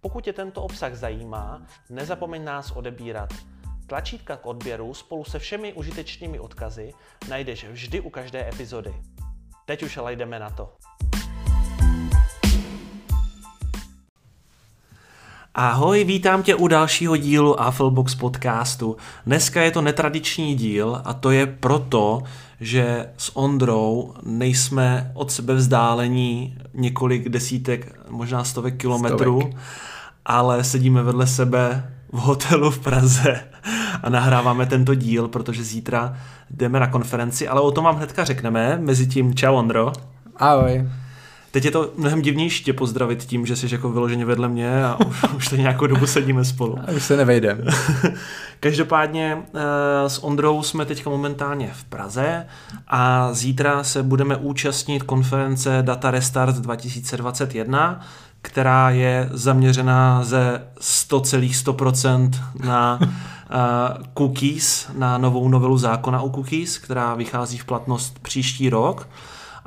Pokud tě tento obsah zajímá, nezapomeň nás odebírat. Tlačítka k odběru spolu se všemi užitečnými odkazy najdeš vždy u každé epizody. Teď už ale jdeme na to. Ahoj, vítám tě u dalšího dílu Afflebox podcastu. Dneska je to netradiční díl a to je proto, že s Ondrou nejsme od sebe vzdálení několik desítek, možná stovek kilometrů, Stovek. ale sedíme vedle sebe v hotelu v Praze a nahráváme tento díl, protože zítra jdeme na konferenci, ale o tom vám hnedka řekneme. Mezitím, čau Ondro. Ahoj. Teď je to mnohem divnější tě pozdravit tím, že jsi jako vyloženě vedle mě a už, už to nějakou dobu sedíme spolu. A už se nevejdem. Každopádně eh, s Ondrou jsme teďka momentálně v Praze a zítra se budeme účastnit konference Data Restart 2021, která je zaměřená ze 100,100% na uh, cookies, na novou novelu zákona o cookies, která vychází v platnost příští rok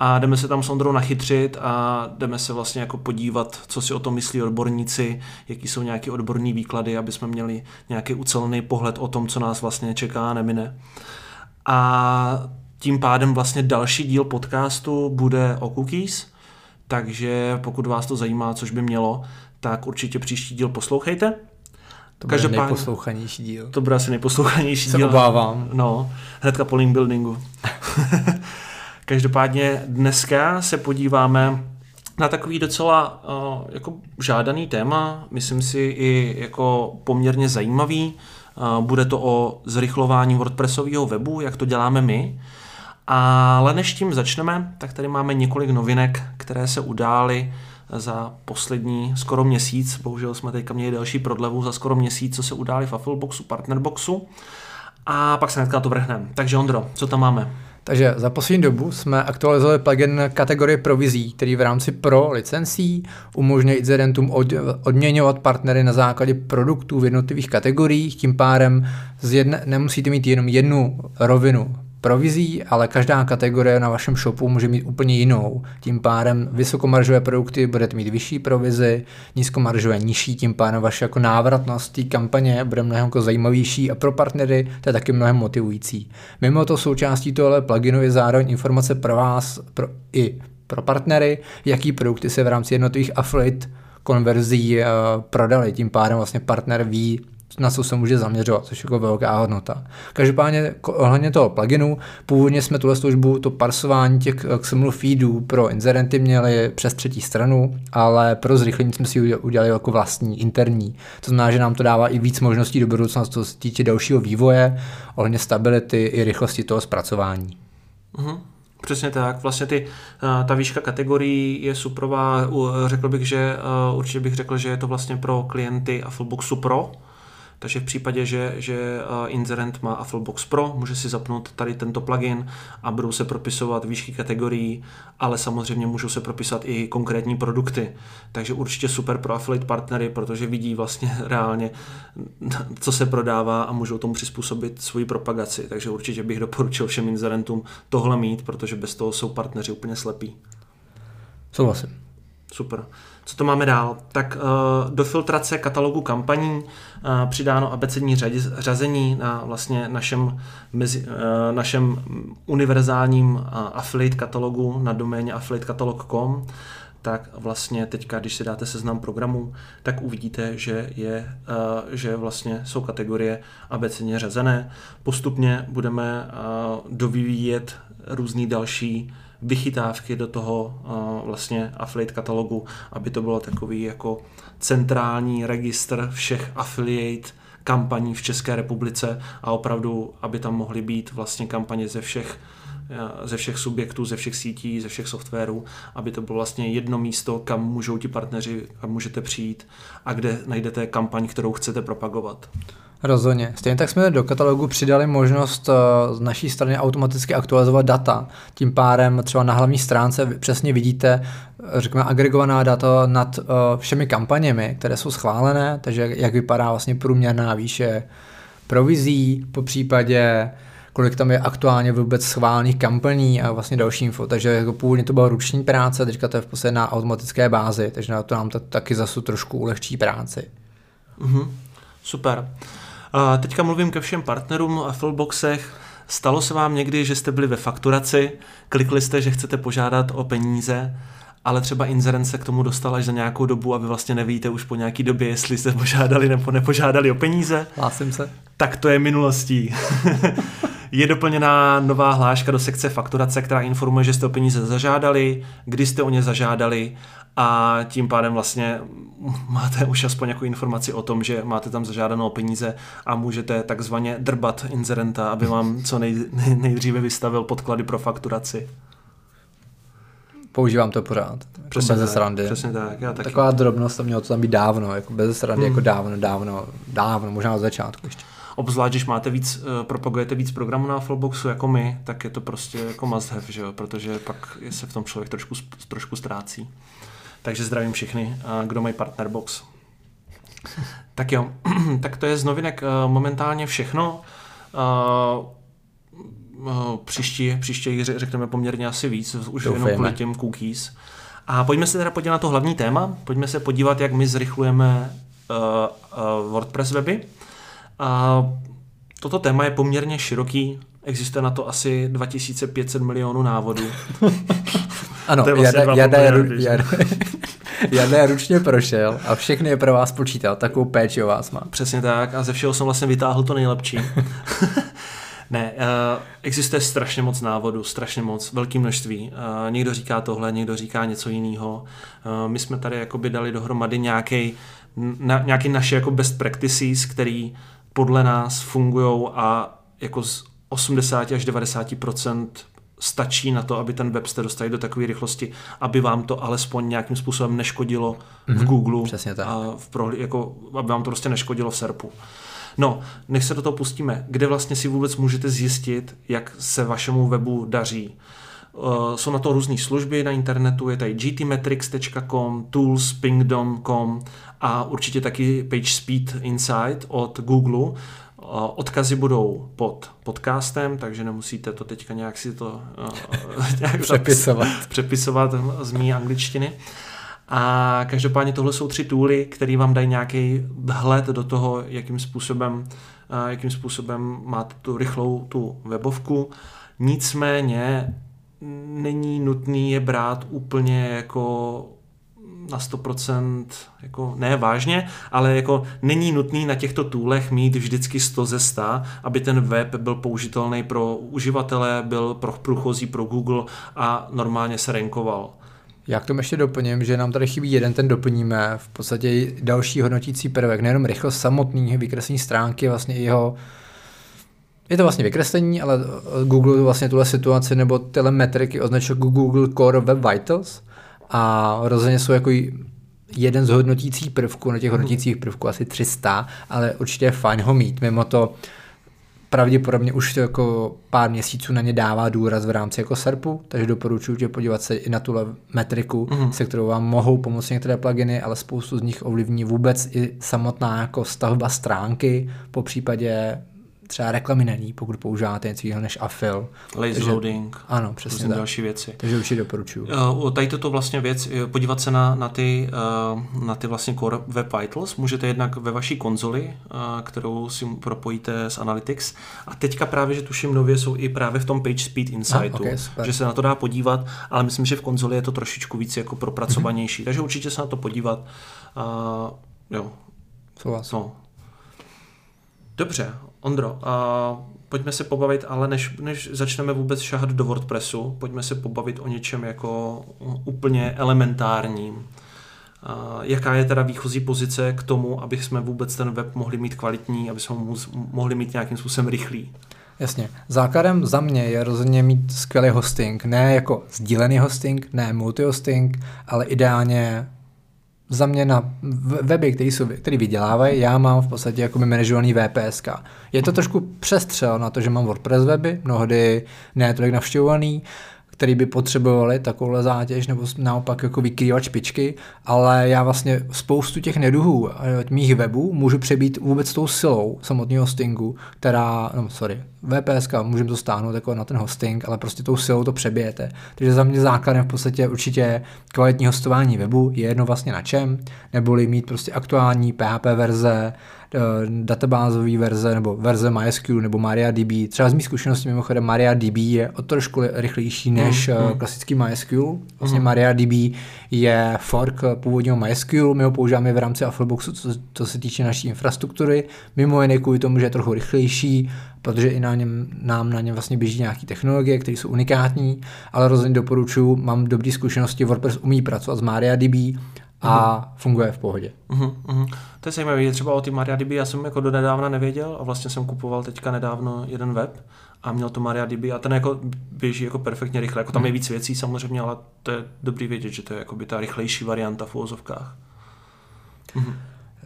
a jdeme se tam s Ondrou nachytřit a jdeme se vlastně jako podívat, co si o tom myslí odborníci, jaký jsou nějaké odborní výklady, aby jsme měli nějaký ucelený pohled o tom, co nás vlastně čeká a nemine. A tím pádem vlastně další díl podcastu bude o cookies, takže pokud vás to zajímá, což by mělo, tak určitě příští díl poslouchejte. To bude Každopádně, nejposlouchanější díl. To bude asi nejposlouchanější Se díl. Se obávám. No, hnedka po link buildingu. Každopádně dneska se podíváme na takový docela uh, jako žádaný téma, myslím si i jako poměrně zajímavý. Uh, bude to o zrychlování WordPressového webu, jak to děláme my. Ale než tím začneme, tak tady máme několik novinek, které se udály za poslední skoro měsíc. Bohužel jsme teďka měli další prodlevu za skoro měsíc, co se udály v Affleboxu, Partnerboxu. A pak se hnedka to vrhneme. Takže Ondro, co tam máme? Takže za poslední dobu jsme aktualizovali plugin kategorie provizí, který v rámci pro licencí umožňuje incidentům od, odměňovat partnery na základě produktů v jednotlivých kategoriích, tím pádem z jedne, nemusíte mít jenom jednu rovinu provizí, ale každá kategorie na vašem shopu může mít úplně jinou. Tím pádem vysokomaržové produkty budete mít vyšší provizi, nízkomaržové nižší, tím pádem vaše jako návratnost té kampaně bude mnohem jako zajímavější a pro partnery to je taky mnohem motivující. Mimo to součástí tohle pluginu je zároveň informace pro vás pro, i pro partnery, jaký produkty se v rámci jednotlivých affiliate konverzí uh, prodali. Tím pádem vlastně partner ví, na co se může zaměřovat, což je jako velká hodnota. Každopádně ohledně toho pluginu, původně jsme tuhle službu, to parsování těch XML feedů pro inzerenty měli přes třetí stranu, ale pro zrychlení jsme si udělali jako vlastní, interní. To znamená, že nám to dává i víc možností do budoucna, co se týče dalšího vývoje, ohledně stability i rychlosti toho zpracování. Uh-huh. Přesně tak. Vlastně ty, eh, ta výška kategorií je suprová. Řekl bych, že eh, určitě bych řekl, že je to vlastně pro klienty Affleboxu Pro, takže v případě, že, že inzerent má Afflebox Pro, může si zapnout tady tento plugin a budou se propisovat výšky kategorií, ale samozřejmě můžou se propisovat i konkrétní produkty. Takže určitě super pro affiliate partnery, protože vidí vlastně reálně, co se prodává a můžou tomu přizpůsobit svoji propagaci. Takže určitě bych doporučil všem inzerentům tohle mít, protože bez toho jsou partneři úplně slepí. Souhlasím. Super. Co to máme dál? Tak uh, do filtrace katalogu kampaní uh, přidáno abecední řazení na vlastně našem, mezi, uh, našem univerzálním affiliate katalogu na doméně affiliatekatalog.com tak vlastně teďka, když si dáte seznam programů, tak uvidíte, že, je, že vlastně jsou kategorie abecedně řazené. Postupně budeme dovyvíjet různý další vychytávky do toho uh, vlastně affiliate katalogu, aby to bylo takový jako centrální registr všech affiliate kampaní v České republice a opravdu, aby tam mohly být vlastně kampaně ze všech ze všech subjektů, ze všech sítí, ze všech softwarů, aby to bylo vlastně jedno místo, kam můžou ti partneři, kam můžete přijít a kde najdete kampaň, kterou chcete propagovat. Rozhodně. Stejně tak jsme do katalogu přidali možnost z naší strany automaticky aktualizovat data. Tím pádem třeba na hlavní stránce přesně vidíte, řekněme, agregovaná data nad všemi kampaněmi, které jsou schválené, takže jak vypadá vlastně průměrná výše provizí, po případě kolik tam je aktuálně vůbec schválených kampaní a vlastně další info. Takže jako původně to byla ruční práce, teďka to je v podstatě na automatické bázi, takže na to nám to taky zase trošku ulehčí práci. Mm-hmm. Super. A teďka mluvím ke všem partnerům a Affleboxech. Stalo se vám někdy, že jste byli ve fakturaci, klikli jste, že chcete požádat o peníze ale třeba inzerent se k tomu dostal až za nějakou dobu a vy vlastně nevíte už po nějaký době, jestli jste požádali nebo nepožádali o peníze. Hlásím se. Tak to je minulostí. je doplněná nová hláška do sekce fakturace, která informuje, že jste o peníze zažádali, kdy jste o ně zažádali a tím pádem vlastně máte už aspoň nějakou informaci o tom, že máte tam zažádanou peníze a můžete takzvaně drbat inzerenta, aby vám co nej, nejdříve vystavil podklady pro fakturaci používám to pořád. Jako přesně bez srandy. Přesně tak, já taky. Taková drobnost, to mělo to tam být dávno, jako bez srandy, jako hmm. jako dávno, dávno, dávno, možná od začátku ještě. Obzvlášť, když máte víc, uh, propagujete víc programů na Flowboxu jako my, tak je to prostě jako must have, že jo? protože pak se v tom člověk trošku, trošku ztrácí. Takže zdravím všechny, kdo mají Partnerbox. tak jo, tak to je z novinek uh, momentálně všechno. Uh, Eh, příští, příští řekneme poměrně asi víc, už Doufejme. jenom kvůli těm cookies. A pojďme se teda podívat na to hlavní téma, pojďme se podívat, jak my zrychlujeme WordPress weby. A toto téma je poměrně široký, existuje na to asi 2500 milionů návodů. ano, to vlastně Jada, Jada, Jada, Jada, Jada ručně prošel a všechny je pro vás počítal, takovou péči o vás má. Přesně tak a ze všeho jsem vlastně vytáhl to nejlepší. Ne, uh, existuje strašně moc návodů, strašně moc, velké množství. Uh, někdo říká tohle, někdo říká něco jiného. Uh, my jsme tady jakoby dali dohromady nějaký, na, nějaký naše jako best practices, který podle nás fungují a jako z 80 až 90 stačí na to, aby ten web jste dostali do takové rychlosti, aby vám to alespoň nějakým způsobem neškodilo mm-hmm, v mhm, Google. Přesně tak. A v prohlí, jako, aby vám to prostě neškodilo v SERPu. No, než se do toho pustíme, kde vlastně si vůbec můžete zjistit, jak se vašemu webu daří. Uh, jsou na to různé služby na internetu, je tady gtmetrics.com, tools, pingdom.com a určitě taky PageSpeed Insight od Google. Odkazy budou pod podcastem, takže nemusíte to teďka nějak si to uh, nějak přepisovat. přepisovat z mý angličtiny. A každopádně tohle jsou tři tooly, které vám dají nějaký vhled do toho, jakým způsobem, jakým způsobem máte tu rychlou tu webovku. Nicméně není nutný je brát úplně jako na 100% jako ne vážně, ale jako není nutný na těchto toolech mít vždycky 100 ze 100, aby ten web byl použitelný pro uživatele, byl pro průchozí pro Google a normálně se renkoval. Já k tomu ještě doplním, že nám tady chybí jeden, ten doplníme, v podstatě další hodnotící prvek, nejenom rychlost samotný vykreslení stránky, vlastně jeho je to vlastně vykreslení, ale Google vlastně tuhle situaci nebo tyhle metriky označil Google Core Web Vitals a rozhodně jsou jako jeden z hodnotících prvků, na těch hodnotících prvků asi 300, ale určitě je fajn ho mít. Mimo to pravděpodobně už to jako pár měsíců na ně dává důraz v rámci jako SERPu, takže doporučuji tě podívat se i na tuhle metriku, mm-hmm. se kterou vám mohou pomoci některé pluginy, ale spoustu z nich ovlivní vůbec i samotná jako stavba stránky, po případě třeba reklamy není, pokud používáte něco jiného než afil. Lazy Takže, loading. Ano, přesně tak. další věci. Takže určitě doporučuju. Uh, tady toto vlastně věc, eh, podívat se na, na, ty, uh, na ty vlastně Core Web Vitals, můžete jednak ve vaší konzoli, uh, kterou si propojíte s Analytics. A teďka právě, že tuším nově jsou i právě v tom PageSpeed Insightu, ah, okay, že se na to dá podívat, ale myslím, že v konzoli je to trošičku víc jako propracovanější. Mm-hmm. Takže určitě se na to podívat. Uh, jo. Souhlas. No. Dobře, Ondro, a pojďme se pobavit, ale než, než začneme vůbec šahat do WordPressu, pojďme se pobavit o něčem jako úplně elementárním. A jaká je teda výchozí pozice k tomu, aby jsme vůbec ten web mohli mít kvalitní, aby jsme ho mohli mít nějakým způsobem rychlý? Jasně. Základem za mě je rozhodně mít skvělý hosting. Ne jako sdílený hosting, ne multi-hosting, ale ideálně za mě na weby, které jsou, který vydělávají, já mám v podstatě jako manažovaný VPS. Je to trošku přestřel na to, že mám WordPress weby, mnohdy ne tolik navštěvovaný, který by potřebovali takovouhle zátěž nebo naopak jako vykrývat špičky, ale já vlastně spoustu těch neduhů eh, mých webů můžu přebít vůbec tou silou samotného hostingu, která, no sorry, VPS, můžeme to stáhnout jako na ten hosting, ale prostě tou silou to přebijete. Takže za mě základem v podstatě určitě kvalitní hostování webu je jedno vlastně na čem, neboli mít prostě aktuální PHP verze, databázové verze nebo verze MySQL nebo MariaDB. Třeba z mých zkušeností mimochodem MariaDB je o trošku rychlejší než mm, mm. klasický MySQL. Vlastně mm. MariaDB je fork původního MySQL, my ho používáme v rámci Affleboxu, co, co se týče naší infrastruktury. Mimo jiné kvůli tomu, že je trochu rychlejší, protože i na něm, nám na něm vlastně běží nějaké technologie, které jsou unikátní, ale rozhodně doporučuji, mám dobré zkušenosti, WordPress umí pracovat s MariaDB a uh-huh. funguje v pohodě. Uh-huh, uh-huh. To je zajímavé, třeba o ty MariaDB já jsem jako do nedávna nevěděl a vlastně jsem kupoval teďka nedávno jeden web a měl to MariaDB a ten jako běží jako perfektně rychle. Jako tam je víc věcí samozřejmě, ale to je dobrý vědět, že to je jako by ta rychlejší varianta v úvozovkách. Uh-huh.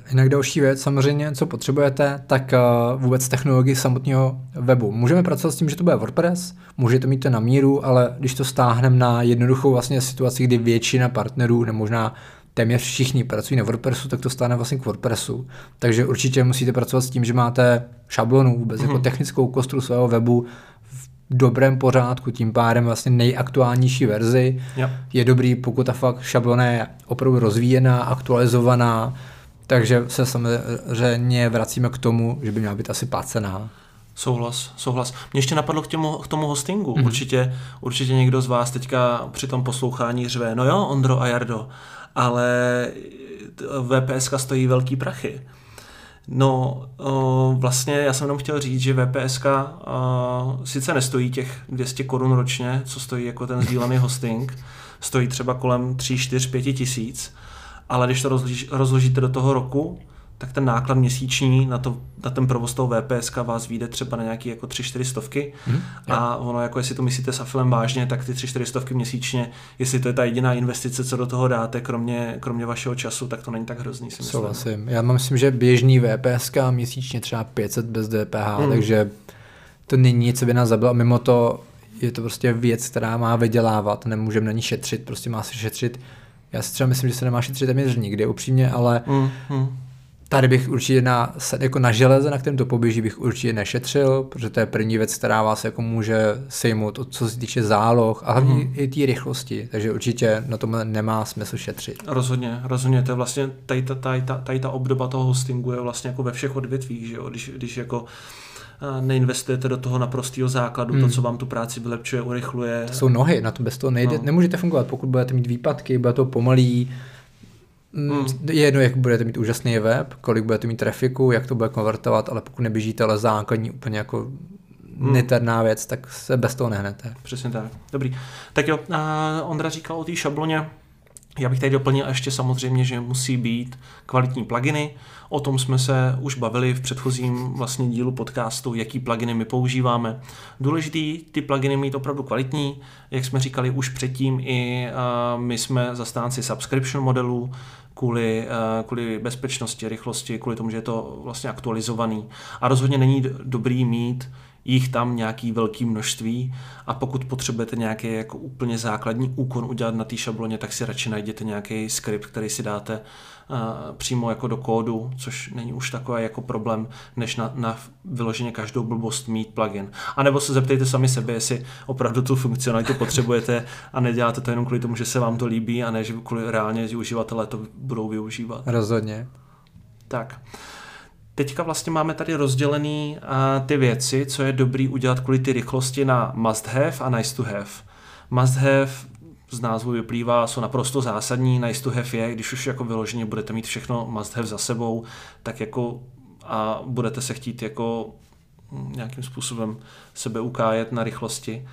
Jinak další věc, samozřejmě, co potřebujete, tak uh, vůbec technologii samotného webu. Můžeme pracovat s tím, že to bude WordPress, můžete mít to na míru, ale když to stáhneme na jednoduchou vlastně situaci, kdy většina partnerů, nebo možná téměř všichni pracují na WordPressu, tak to stane vlastně k WordPressu. Takže určitě musíte pracovat s tím, že máte šablonu, vůbec mm-hmm. jako mhm. technickou kostru svého webu v dobrém pořádku, tím pádem vlastně nejaktuálnější verzi. Yep. Je dobrý, pokud ta fakt šablona je opravdu rozvíjená, aktualizovaná, takže se samozřejmě vracíme k tomu, že by měla být asi placená. Souhlas, souhlas. Mě ještě napadlo k, těmu, k tomu hostingu. Mm-hmm. Určitě, určitě někdo z vás teďka při tom poslouchání řve, no jo, Ondro a Jardo, ale VPS stojí velký prachy. No, vlastně já jsem jenom chtěl říct, že VPS sice nestojí těch 200 korun ročně, co stojí jako ten sdílený hosting, stojí třeba kolem 3, 4, 5 tisíc, ale když to rozložíte do toho roku, tak ten náklad měsíční na, to, na ten provoz toho VPS vás vyjde třeba na nějaký jako 3-4 stovky hmm, a ono jako jestli to myslíte s Afilem vážně, tak ty 3-4 stovky měsíčně, jestli to je ta jediná investice, co do toho dáte, kromě, kromě vašeho času, tak to není tak hrozný. Si Souhlasím. Já myslím, že běžný VPS měsíčně třeba 500 bez DPH, hmm. takže to není nic, co by nás zabilo. Mimo to je to prostě věc, která má vydělávat, nemůžeme na ní šetřit, prostě má se šetřit. Já si třeba myslím, že se nemá šetřit téměř nikdy, upřímně, ale hmm, hmm Tady bych určitě na, jako na železe, na kterém to poběží, bych určitě nešetřil, protože to je první věc, která vás jako může sejmout, co se týče záloh a hlavně mm. i té rychlosti. Takže určitě na tom nemá smysl šetřit. Rozhodně, rozhodně. To je vlastně tady ta, tady ta, tady ta obdoba toho hostingu je vlastně jako ve všech odvětvích, že jo? Když, když jako neinvestujete do toho naprostého základu, hmm. to, co vám tu práci vylepčuje, urychluje. To jsou nohy, na to bez toho nejde, no. nemůžete fungovat, pokud budete mít výpadky, bude to pomalý, Mm. Je jedno, jak budete mít úžasný web, kolik budete mít trafiku, jak to bude konvertovat, ale pokud neběžíte ale základní úplně jako mm. neterná věc, tak se bez toho nehnete. Přesně tak. Dobrý. Tak jo, a Ondra říkal o té šabloně. Já bych tady doplnil ještě samozřejmě, že musí být kvalitní pluginy. O tom jsme se už bavili v předchozím vlastně dílu podcastu, jaký pluginy my používáme. Důležitý ty pluginy mít opravdu kvalitní, jak jsme říkali už předtím, i my jsme zastánci subscription modelů, kvůli, eh, kvůli bezpečnosti, rychlosti, kvůli tomu, že je to vlastně aktualizovaný. A rozhodně není dobrý mít jich tam nějaký velký množství a pokud potřebujete nějaký jako úplně základní úkon udělat na té šabloně, tak si radši najděte nějaký skript, který si dáte uh, přímo jako do kódu, což není už takový jako problém, než na, na vyloženě každou blbost mít plugin. A nebo se zeptejte sami sebe, jestli opravdu tu funkcionalitu potřebujete a neděláte to jenom kvůli tomu, že se vám to líbí a ne, že kvůli reálně uživatelé to budou využívat. Rozhodně. Tak. Teďka vlastně máme tady rozdělený uh, ty věci, co je dobrý udělat kvůli ty rychlosti na must have a nice to have. Must have z názvu vyplývá, jsou naprosto zásadní, nice to have je, když už jako vyloženě budete mít všechno must have za sebou, tak jako a budete se chtít jako hm, nějakým způsobem sebe ukájet na rychlosti,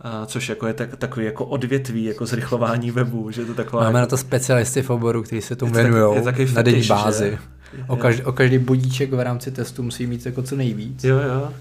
a což jako je tak, takový jako odvětví, jako zrychlování webu, že to taková... Máme jako... na to specialisty v oboru, kteří se tomu věnují na denní bázi. Že? O každý, o každý budíček v rámci testu musí mít jako co nejvíc. Jo, jo.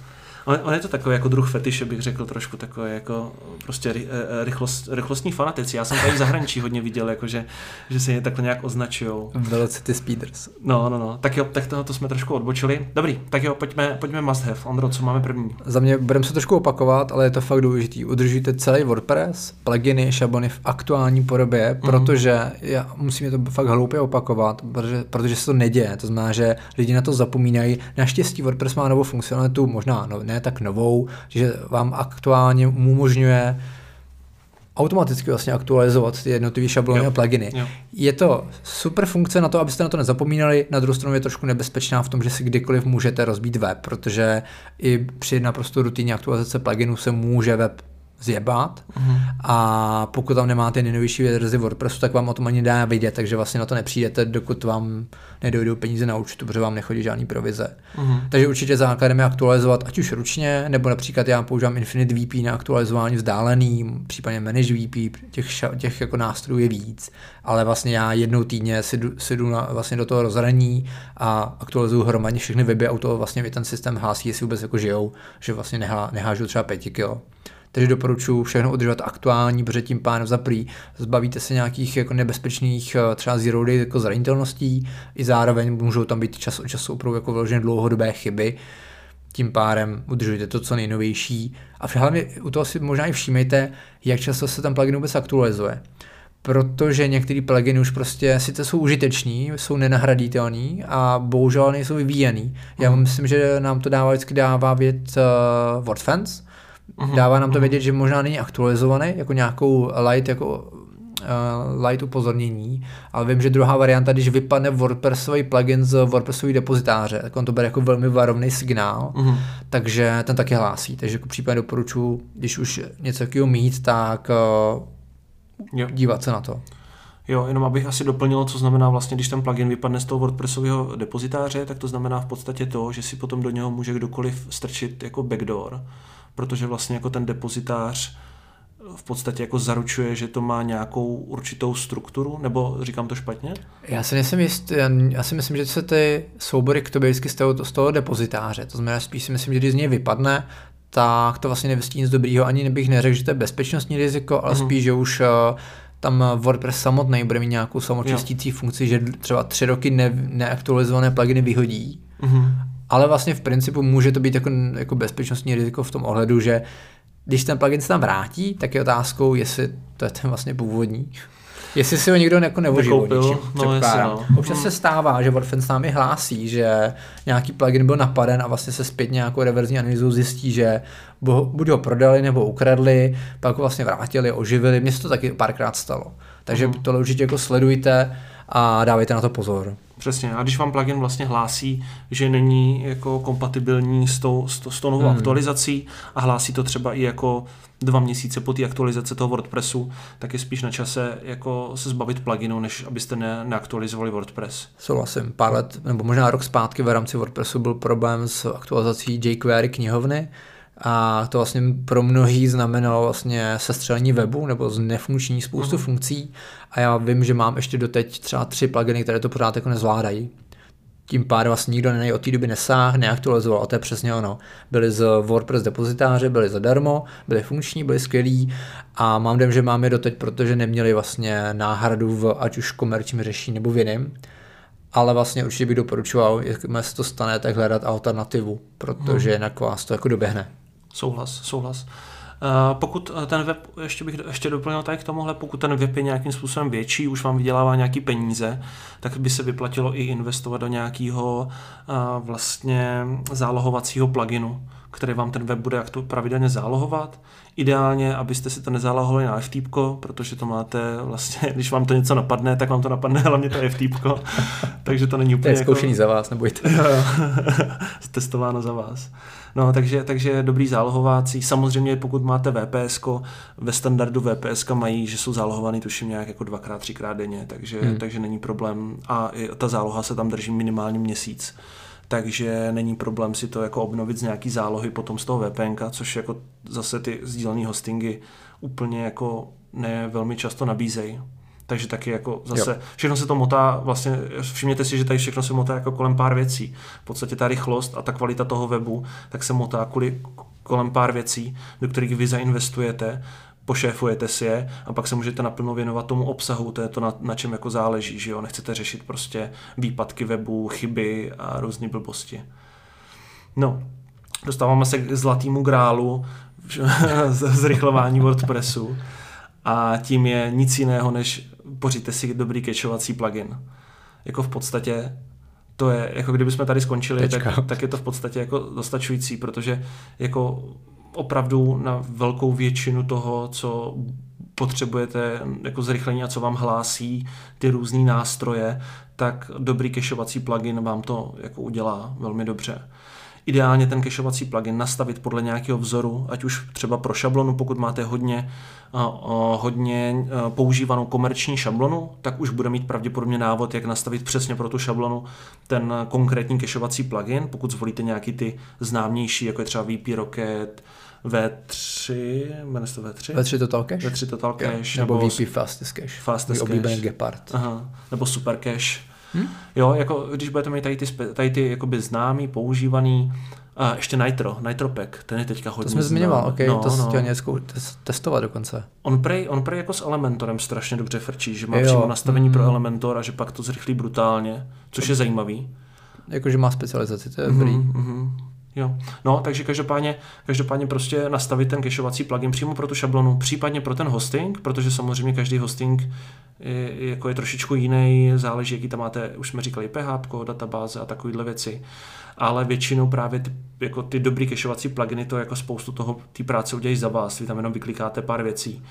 On, on, je to takový jako druh fetiše, bych řekl trošku takový jako prostě ry, eh, rychlost, rychlostní fanatici. Já jsem tady v zahraničí hodně viděl, jako že, že se je takhle nějak označují. Velocity speeders. No, no, no. Tak jo, tak toho to jsme trošku odbočili. Dobrý, tak jo, pojďme, pojďme must have. Ondro, co máme první? Za mě budeme se trošku opakovat, ale je to fakt důležitý. Udržujte celý WordPress, pluginy, šablony v aktuální podobě, mm-hmm. protože já musím to fakt hloupě opakovat, protože, protože se to neděje. To znamená, že lidi na to zapomínají. Naštěstí WordPress má novou funkcionalitu, možná no, ne tak novou, že vám aktuálně umožňuje automaticky vlastně aktualizovat ty jednotlivé šablony jo. a pluginy. Jo. Je to super funkce na to, abyste na to nezapomínali, na druhou stranu je trošku nebezpečná v tom, že si kdykoliv můžete rozbít web, protože i při naprosto rutinní aktualizace pluginu se může web zjebat uh-huh. a pokud tam nemáte nejnovější verzi WordPressu, tak vám o tom ani dá vidět, takže vlastně na to nepřijdete, dokud vám nedojdou peníze na účtu, protože vám nechodí žádný provize. Uh-huh. Takže určitě základem je aktualizovat ať už ručně, nebo například já používám Infinite VP na aktualizování vzdálený, případně Manage VP, těch, těch jako nástrojů je víc, ale vlastně já jednou týdně si jdu, si jdu na, vlastně do toho rozhraní a aktualizuju hromadně všechny weby a to vlastně mi ten systém hlásí, jestli vůbec jako žijou, že vlastně nehá, nehážu třeba 5 kilo. Takže doporučuji všechno udržovat aktuální, protože tím pádem za prý zbavíte se nějakých jako nebezpečných eh, třeba zero day jako zranitelností, i zároveň můžou tam být čas od času opravdu jako vyložené dlouhodobé chyby, tím pádem udržujte to, co nejnovější. A hlavně u toho si možná i všímejte, jak často se ten plugin vůbec aktualizuje. Protože některé pluginy už prostě sice jsou užiteční, jsou nenahraditelný a bohužel nejsou vyvíjený. Já mm. myslím, že nám to dává vždycky dává věd uh, WordFence, Uhum. Dává nám to vědět, že možná není aktualizovaný, jako nějakou light, jako uh, light upozornění, ale vím, že druhá varianta, když vypadne WordPressový plugin z WordPressový depozitáře, tak on to bere jako velmi varovný signál, uhum. takže ten taky hlásí. Takže jako případně doporučuji, když už něco takového mít, tak uh, jo. dívat se na to. Jo, jenom abych asi doplnil, co znamená vlastně, když ten plugin vypadne z toho WordPressového depozitáře, tak to znamená v podstatě to, že si potom do něho může kdokoliv strčit jako backdoor protože vlastně jako ten depozitář v podstatě jako zaručuje, že to má nějakou určitou strukturu, nebo říkám to špatně? Já si nejsem jist, já si myslím, že se ty soubory k tobě vždycky z toho, z toho depozitáře, to znamená spíš si myslím, že když z něj vypadne, tak to vlastně nevystí nic dobrýho, ani bych neřekl, že to je bezpečnostní riziko, ale uh-huh. spíš, že už uh, tam WordPress samotný bude mít nějakou samočistící jo. funkci, že třeba tři roky ne, neaktualizované pluginy vyhodí. Uh-huh ale vlastně v principu může to být jako, jako bezpečnostní riziko v tom ohledu, že když ten plugin se tam vrátí, tak je otázkou, jestli to je ten vlastně původní. Jestli si ho někdo jako nevožil no, no. Občas se stává, že WordFence námi hlásí, že nějaký plugin byl napaden a vlastně se zpět nějakou reverzní analýzou zjistí, že buď ho prodali nebo ukradli, pak ho vlastně vrátili, oživili. Mně se to taky párkrát stalo. Takže uh-huh. tohle určitě jako sledujte a dávejte na to pozor. Přesně. A když vám plugin vlastně hlásí, že není jako kompatibilní s tou, s, to, s tou novou hmm. aktualizací a hlásí to třeba i jako dva měsíce po té aktualizaci toho WordPressu, tak je spíš na čase jako se zbavit pluginu, než abyste ne, neaktualizovali WordPress. Souhlasím. Pár let, nebo možná rok zpátky v rámci WordPressu byl problém s aktualizací jQuery knihovny, a to vlastně pro mnohý znamenalo vlastně sestřelení webu nebo nefunkční spoustu uh-huh. funkcí a já vím, že mám ještě doteď třeba tři pluginy, které to pořád jako nezvládají. Tím pádem vlastně nikdo na něj od té doby nesáh, neaktualizoval a to je přesně ono. Byly z WordPress depozitáře, byly zadarmo, byly funkční, byly skvělí a mám dem, že máme doteď, protože neměli vlastně náhradu v ať už komerčním řešení nebo v jiném ale vlastně určitě bych doporučoval, jakmile se to stane, tak hledat alternativu, protože hmm. jinak vás to jako doběhne. Souhlas, souhlas. Uh, pokud ten web, ještě bych ještě doplnil tady k tomuhle, pokud ten web je nějakým způsobem větší, už vám vydělává nějaký peníze, tak by se vyplatilo i investovat do nějakého uh, vlastně zálohovacího pluginu, který vám ten web bude jak to pravidelně zálohovat. Ideálně, abyste si to nezálohovali na FTP, protože to máte vlastně, když vám to něco napadne, tak vám to napadne hlavně to FTP, takže to není úplně To je zkoušený jako... za vás, nebojte. Testováno za vás. No, takže, takže dobrý zálohovácí. Samozřejmě, pokud máte VPS, ve standardu VPS mají, že jsou zálohovaný tuším nějak jako dvakrát, třikrát denně, takže, hmm. takže není problém. A ta záloha se tam drží minimálně měsíc takže není problém si to jako obnovit z nějaký zálohy potom z toho VPN, což jako zase ty sdílené hostingy úplně jako ne velmi často nabízejí. Takže taky jako zase, jo. všechno se to motá, vlastně všimněte si, že tady všechno se motá jako kolem pár věcí. V podstatě ta rychlost a ta kvalita toho webu, tak se motá kvůli, kolem pár věcí, do kterých vy zainvestujete, pošéfujete si je a pak se můžete naplno věnovat tomu obsahu, to je to, na, na čem jako záleží, že jo, nechcete řešit prostě výpadky webu, chyby a různé blbosti. No, dostáváme se k zlatému grálu zrychlování WordPressu a tím je nic jiného, než poříte si dobrý cacheovací plugin. Jako v podstatě to je, jako kdybychom tady skončili, tak, tak je to v podstatě jako dostačující, protože jako opravdu na velkou většinu toho, co potřebujete jako zrychlení a co vám hlásí ty různé nástroje, tak dobrý cacheovací plugin vám to jako udělá velmi dobře. Ideálně ten cacheovací plugin nastavit podle nějakého vzoru, ať už třeba pro šablonu, pokud máte hodně, hodně používanou komerční šablonu, tak už bude mít pravděpodobně návod, jak nastavit přesně pro tu šablonu ten konkrétní cacheovací plugin. Pokud zvolíte nějaký ty známější, jako je třeba VP Rocket, V3, jmenuje se to V3? V3 Total Cache? V3 Total Cache. Nebo, nebo VP Fastest Cache. Fastest Cache. oblíbený Gepard. Aha. Nebo Super Cache Hmm? Jo, jako když budete mít tady ty, tady ty jakoby známý, používaný, a ještě Nitro, Nitro Pack, ten je teďka hodně To jsme zmiňoval, ok, no, to no. chtěl něco testovat dokonce. On prej, on prej jako s Elementorem strašně dobře frčí, že má jo. přímo nastavení mm. pro Elementor a že pak to zrychlí brutálně, což je zajímavý. Jakože má specializaci, to je mm-hmm, dobrý. Mm-hmm. Jo. No, takže každopádně, každopádně prostě nastavit ten cacheovací plugin přímo pro tu šablonu, případně pro ten hosting, protože samozřejmě každý hosting je, jako je trošičku jiný, záleží, jaký tam máte, už jsme říkali, PHP, databáze a takovéhle věci. Ale většinou právě ty, jako ty dobrý cacheovací pluginy to jako spoustu toho té práce udělají za vás. Vy tam jenom vyklikáte pár věcí.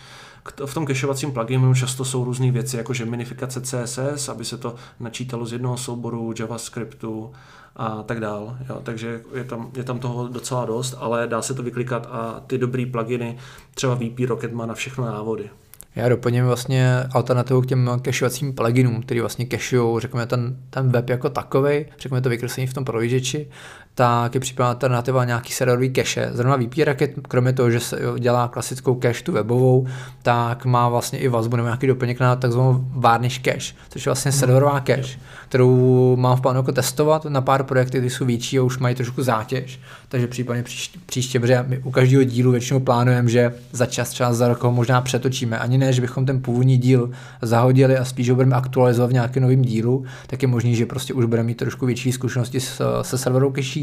V tom cacheovacím pluginu často jsou různé věci, jakože minifikace CSS, aby se to načítalo z jednoho souboru, JavaScriptu, a tak dál. Jo. Takže je tam, je tam toho docela dost, ale dá se to vyklikat a ty dobrý pluginy, třeba VP Rocket má na všechno návody. Já doplním vlastně alternativu k těm cacheovacím pluginům, který vlastně cacheujou, řekněme, ten, ten web jako takový, řekněme to vykreslení v tom prohlížeči, tak je případná alternativa nějaký serverový cache. Zrovna VP Racket, kromě toho, že se dělá klasickou cache tu webovou, tak má vlastně i vazbu nebo nějaký doplněk na takzvanou Varnish cache, což je vlastně mhm. serverová cache, kterou mám v plánu jako testovat na pár projektů, které jsou větší a už mají trošku zátěž. Takže případně příště, příště protože my u každého dílu většinou plánujeme, že za čas, třeba za rok ho možná přetočíme. Ani ne, že bychom ten původní díl zahodili a spíš ho budeme aktualizovat v nějakém novém dílu, tak je možný, že prostě už budeme mít trošku větší zkušenosti se, se serverou cache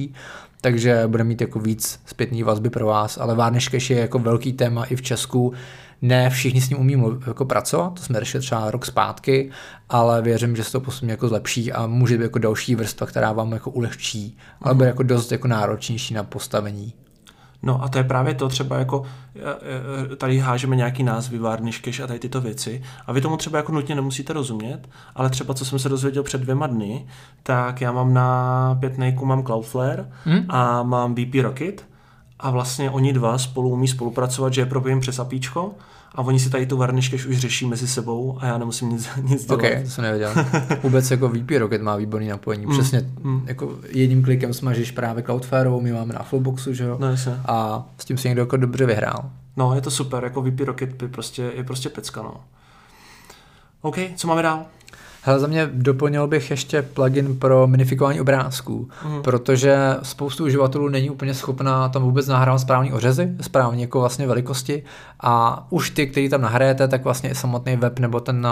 takže bude mít jako víc zpětný vazby pro vás, ale Varnish Cache je jako velký téma i v Česku. Ne všichni s ním umí jako pracovat, to jsme řešili třeba rok zpátky, ale věřím, že se to postupně jako zlepší a může být jako další vrstva, která vám jako ulehčí, ale bude jako dost jako náročnější na postavení. No a to je právě to třeba jako, e, e, tady hážeme nějaký názvy, cache a tady tyto věci. A vy tomu třeba jako nutně nemusíte rozumět, ale třeba co jsem se dozvěděl před dvěma dny, tak já mám na pětnejku mám Cloudflare hmm? a mám VP Rocket. A vlastně oni dva spolu umí spolupracovat, že je propojím přes apíčko a oni si tady tu varnish už řeší mezi sebou a já nemusím nic, nic dělat. Ok, to jsem nevěděl. Vůbec jako VP Rocket má výborný napojení. Mm, Přesně mm. jako jedním klikem smažíš právě Cloudflare, my máme na Flowboxu, že jo? No, a s tím si někdo jako dobře vyhrál. No, je to super, jako VP Rocket je prostě, je prostě pecka, no. OK, co máme dál? Hele, za mě doplnil bych ještě plugin pro minifikování obrázků, mm. protože spoustu uživatelů není úplně schopná tam vůbec nahrát správní ořezy, správně jako vlastně velikosti a už ty, který tam nahrajete, tak vlastně i samotný web nebo ten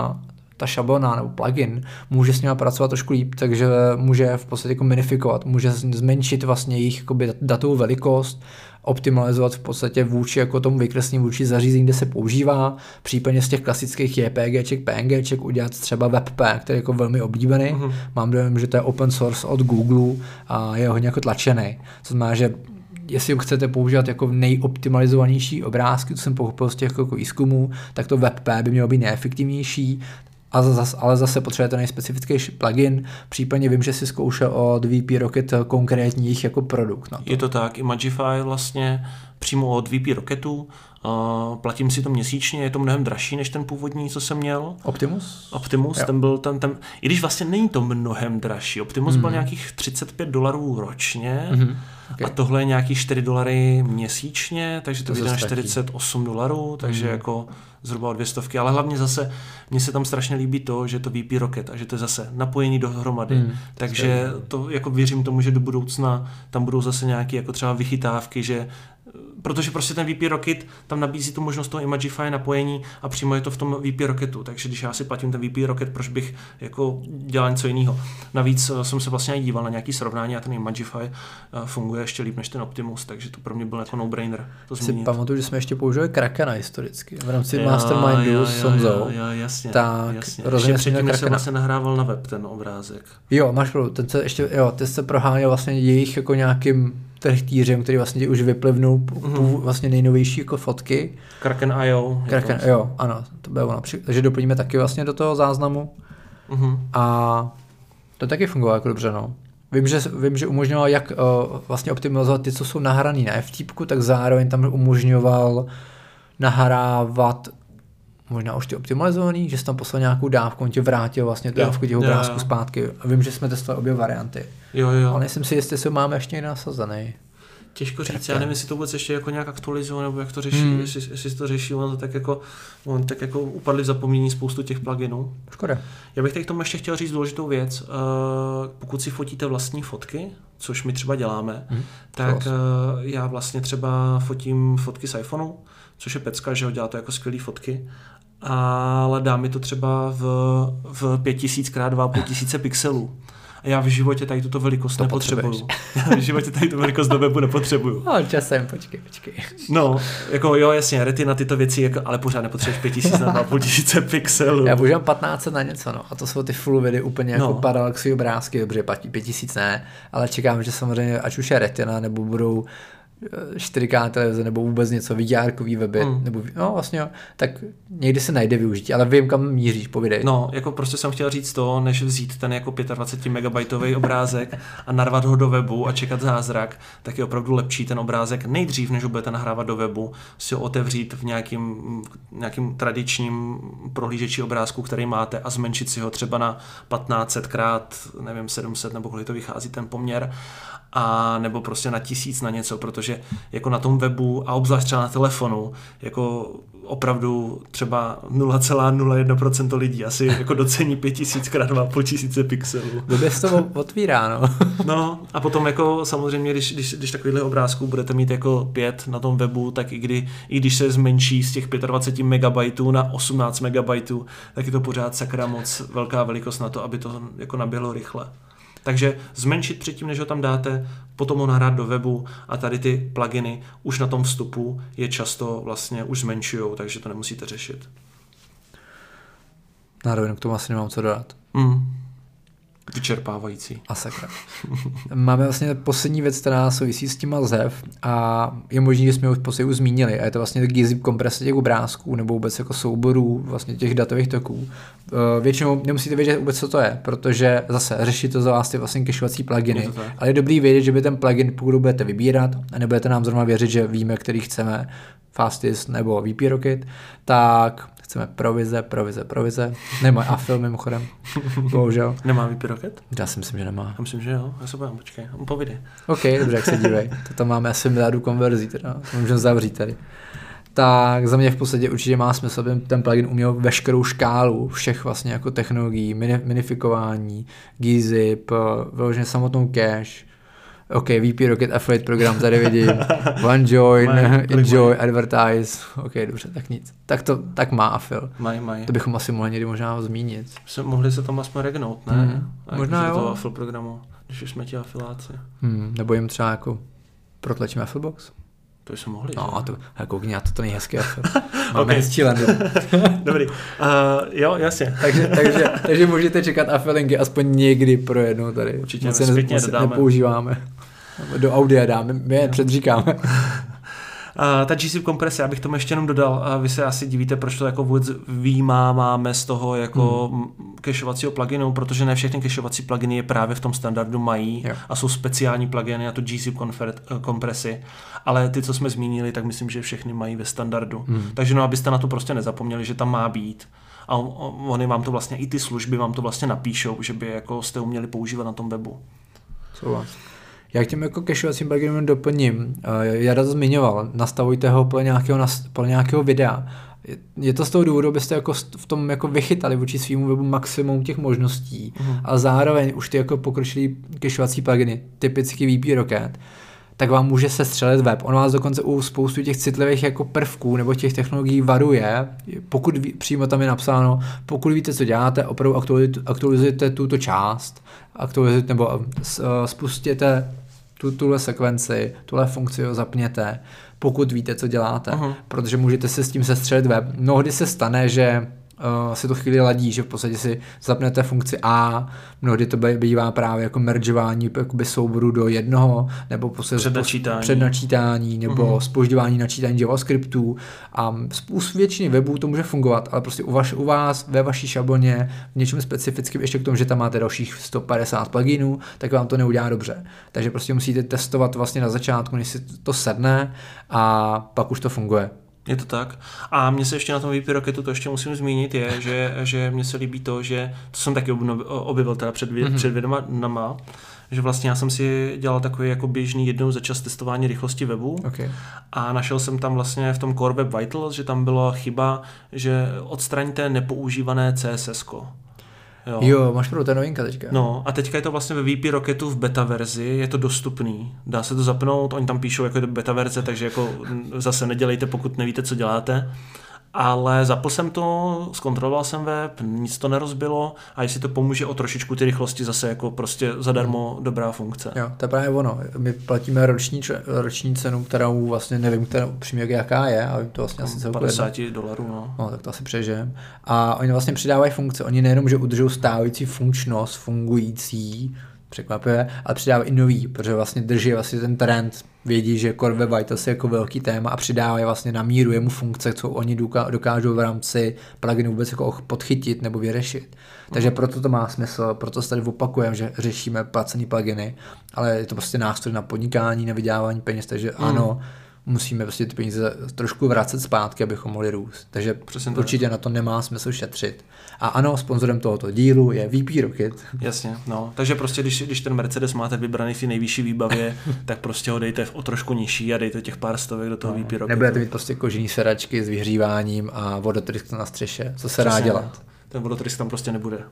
ta šablona nebo plugin může s nimi pracovat trošku líp, takže může v podstatě jako minifikovat, může zmenšit vlastně jejich datovou velikost, optimalizovat v podstatě vůči jako tomu vykreslení vůči zařízení, kde se používá, případně z těch klasických JPGček, PNGček udělat třeba WebP, který je jako velmi oblíbený. Mm-hmm. Mám dojem, že to je open source od Google a je hodně jako tlačený. To znamená, že jestli chcete používat jako nejoptimalizovanější obrázky, co jsem pochopil z těch jako výzkumů, tak to WebP by mělo být neefektivnější, a zas, ale zase potřebujete nejspecifický plugin, případně vím, že si zkoušel od VP Rocket konkrétní jako produkt. Na to. Je to tak, Imagify vlastně přímo od VP Rocketu, uh, platím si to měsíčně, je to mnohem dražší než ten původní, co jsem měl. Optimus? Optimus, jo. ten byl ten, ten, i když vlastně není to mnohem dražší, Optimus mm. byl mhm. nějakých 35 dolarů ročně, mm Okay. A tohle je nějaký 4 dolary měsíčně, takže to, To vyjde na zase taky. 48 dolarů, takže Mhm. jako zhruba o dvě stovky. Ale hlavně zase, mně se tam strašně líbí to, že to VP Rocket a že to je zase napojení dohromady. Hmm. Takže to jako věřím tomu, že do budoucna tam budou zase nějaké jako třeba vychytávky, že protože prostě ten VP Rocket tam nabízí tu možnost toho Imagify napojení a přímo je to v tom VP Rocketu, takže když já si platím ten VP Rocket, proč bych jako dělal něco jiného. Navíc eh, jsem se vlastně i díval na nějaký srovnání a ten Imagify eh, funguje ještě líp než ten Optimus, takže to pro mě byl jako no-brainer to Si změnit. pamatuju, že jsme ještě použili Krakena historicky v rámci Jo, Mastermindu jo, s jo, Sonzou. jo, jo, jasně, tak jasně. Ještě jsem předtím, Krakena. vlastně nahrával na web ten obrázek. Jo, máš pravdu, ten se ještě, jo, ty se proháněl vlastně jejich jako nějakým trchtýřem, který vlastně už vyplivnul Mhm. mm-hmm. vlastně nejnovější jako fotky. Kraken.io. Kraken, jako, jo, ano, to bylo ono. Takže doplníme taky vlastně do toho záznamu Mhm. a to taky fungovalo jako dobře, no. Vím, že, vím, že umožňoval jak uh, vlastně optimalizovat ty, co jsou nahraný na FTP, tak zároveň tam umožňoval nahrávat možná už ty optimalizovaný, že jsi tam poslal nějakou dávku, on ti vrátil vlastně tu Jo, dávku těch obrázků jo. zpátky. A vím, že jsme testovali obě varianty. Jo, jo. Ale nejsem si jistý, jestli ho máme ještě někde nasazený. Těžko říct, Kraken. já nevím, jestli to vůbec ještě jako nějak aktualizuje, nebo jak to řeší, Hmm. hmm. jestli, jestli se to řeší, on to tak jako, on tak jako upadli v zapomnění spoustu těch pluginů. Škoda. Já bych teď k tomu ještě chtěl říct důležitou věc. Uh, pokud si fotíte vlastní fotky, což my třeba děláme, Hm, tak uh, já vlastně třeba fotím fotky z iPhoneu, což je pecka, že ho dělá to jako skvělé fotky, ale dá mi to třeba v, v 5000 x 2500 pixelů. A já v životě tady tuto velikost To nepotřebuju. Já v životě tady tu velikost do webu nepotřebuju. No, časem, počkej, počkej. No, jako jo, jasně, retina tyto věci, jako, ale pořád nepotřebuješ 5000 na 2500 pixelů. Já používám 15 na něco, no. A to jsou ty full vidy úplně jako No. parallaxy obrázky, dobře, platí 5000 ne, ale čekám, že samozřejmě, ať už je retina, nebo budou 4K televize, nebo vůbec něco, VRkový weby, Hmm. nebo, no vlastně jo, tak někdy se najde využití, ale vím, kam míříš, povídej. No, jako prostě jsem chtěl říct to, než vzít ten jako 25 megabajtový obrázek a narvat ho do webu a čekat zázrak, tak je opravdu lepší ten obrázek nejdřív, než ho budete nahrávat do webu, si ho otevřít v nějakým, nějakým tradičním prohlížeči obrázku, který máte a zmenšit si ho třeba na 1500 krát, nevím, 700 nebo kolik to vychází ten poměr a nebo prostě na tisíc na něco, protože jako na tom webu a obzvlášť třeba na telefonu, jako opravdu třeba 0,01% lidí asi jako docení 5000 krát 2500 pixelů. Blbě se to otvírá, no. No a potom jako samozřejmě, když, když, když takovýhle obrázků budete mít jako pět na tom webu, tak i, kdy, i když se zmenší z těch 25 megabajtů na 18 megabajtů, tak je to pořád sakra moc velká velikost na to, aby to jako naběhlo rychle. Takže zmenšit předtím, než ho tam dáte, potom ho nahrát do webu a tady ty pluginy už na tom vstupu je často vlastně už zmenšují, takže to nemusíte řešit. Na k tomu asi nemám co dodat. Mm. Vyčerpávající. A sakra. Máme vlastně poslední věc, která souvisí s tím ZEV a je možný, že jsme ho v podstatě už zmínili a je to vlastně taky zip komprese těch obrázků nebo vůbec jako souborů vlastně těch datových toků. Eh, Většinou nemusíte vědět vůbec, co to je, protože zase řeší to za vás ty vlastně cacheovací pluginy. Je. Ale je dobrý vědět, že by ten plugin, pokud budete vybírat a nebudete nám zrovna věřit, že víme, který chceme, Fastest nebo VP Rocket, tak chceme provize, provize, provize. Nemá afil mimochodem, bohužel. Nemá VP Rocket? Já si myslím, že nemá. Já myslím, že jo. Já se bojím, počkej. Povídej. OK, dobře, jak se dívej. To tam máme asi miliardu konverzí, teda. To můžeme zavřít tady. Tak za mě v podstatě určitě má smysl, aby ten plugin uměl veškerou škálu všech vlastně jako technologií, mini, minifikování, gzip, eh, vyloženě samotnou cache, OK, VP Rocket Affiliate program tady vidím, Mají, kolik Enjoy? Advertise, OK, dobře, tak nic. Tak to, tak má Afil. Mají, mají. To bychom asi mohli někdy možná zmínit. Se, mohli se tam aspoň regnout, ne? A Možná jo. toho Affle programu, když už jsme ti afiláci. Hmm, nebo jim třeba jako protlačíme Affilbox? To jsme mohli, No, že? a to, koukni, a to, to nejhezké. Máme Ok. hezčí landu. Dobrý. Uh, jo, jasně. takže, takže, takže můžete čekat afilinky aspoň někdy pro jednou tady. Určitě, Moc se dodáme. nepoužíváme. Do audia dáme, my je předříkáme. Ta GZIP komprese, abych tomu ještě jenom dodal, uh, vy se asi divíte, proč to jako vůbec výjímáme z toho jako hmm. cachovacího pluginu, protože ne všechny cachovací pluginy je právě v tom standardu mají Jo. a jsou speciální pluginy na tu GZIP konfer- eh, kompresi, ale ty, co jsme zmínili, tak myslím, že všechny mají ve standardu. Hmm. Takže no, abyste na to prostě nezapomněli, že tam má být. A on, on- oni vám to vlastně, i ty služby vám to vlastně napíšou, že by jako jste uměli používat na tom webu. Souhlas. Já k těm jako cacheovacím pluginům doplním. Já to zmiňoval, nastavujte ho podle nějakého, podle nějakého videa. Je to z toho důvodu, abyste jako v tom jako vychytali vůči svýmu webu maximum těch možností mm. a zároveň už ty jako pokročilý cacheovací pluginy, typicky VP Rocket, tak vám může se střelit web. On vás dokonce u spoustu těch citlivých jako prvků nebo těch technologií varuje, pokud ví, přímo tam je napsáno, pokud víte, co děláte, opravdu aktualizujte tuto část, aktualizujte nebo uh, spustěte tu, tuhle sekvenci, tuhle funkci ho zapněte, pokud víte, co děláte, uh-huh. protože můžete se s tím sestřelit web. Mnohdy se stane, že uh, se to chvíli ladí, že v podstatě si zapnete funkci A, mnohdy to bývá právě jako mergeování jakoby souboru do jednoho, nebo přednačítání, přednačítání nebo uh-huh. spožďování načítání JavaScriptů a u většiny webů to může fungovat, ale prostě u, vaš, u vás ve vaší šabloně v něčem specifickém, ještě k tomu, že tam máte dalších 150 pluginů, tak vám to neudělá dobře. Takže prostě musíte testovat vlastně na začátku, než si to sedne a pak už to funguje. Je to tak. A mně se ještě na tom VP Rocketu to ještě musím zmínit, je, že, že mně se líbí to, že to jsem taky objevil teda před, mm-hmm. před vědomama, že vlastně já jsem si dělal takový jako běžný jednou za čas testování rychlosti webu okay. a našel jsem tam vlastně v tom Core Web Vitals, že tam byla chyba, že odstraňte nepoužívané CSS. -ko. Jo, jo máš pravdu, to novinka teďka. No a teďka je to vlastně ve VP Rocketu v beta verzi, je to dostupný. Dá se to zapnout, oni tam píšou jako je to beta verze, takže jako zase nedělejte, pokud nevíte, co děláte ale zapl jsem to, zkontroloval jsem web, nic to nerozbilo a jestli to pomůže o trošičku ty rychlosti, zase jako prostě zadarmo dobrá funkce. Jo, to je právě ono. My platíme roční, roční cenu, kterou vlastně nevím, která přímě jaká je, ale to vlastně asi celkově 50 dolarů, no. no. tak to asi přežijem. A oni vlastně přidávají funkce, oni nejenom, že udržují stávající funkčnost, fungující, překvapivé, ale přidávají i nový, protože vlastně drží vlastně ten trend, vědí, že Core Web Vitals je jako velký téma a přidávají vlastně na míru jemu funkce, co oni dokážou v rámci pluginu vůbec jako podchytit nebo vyřešit. Takže proto to má smysl, proto se tady opakujeme, že řešíme placený pluginy, ale je to prostě nástroj na podnikání, na vydělávání peněz, takže mm. Musíme prostě ty peníze trošku vracet zpátky, abychom mohli růst. Takže Přesně určitě tak. na to nemá smysl šetřit. A ano, sponzorem tohoto dílu je VP Rocket. Jasně, no. Takže prostě, když, když ten Mercedes máte vybraný v té nejvyšší výbavě, tak prostě ho dejte o trošku nižší a dejte těch pár stovek do toho no, VP Rocket. Nebudete mít prostě kožený sedačky s vyhříváním a vodotrysk na střeše. Co se dá dělat? Ten vodotrysk tam prostě nebude.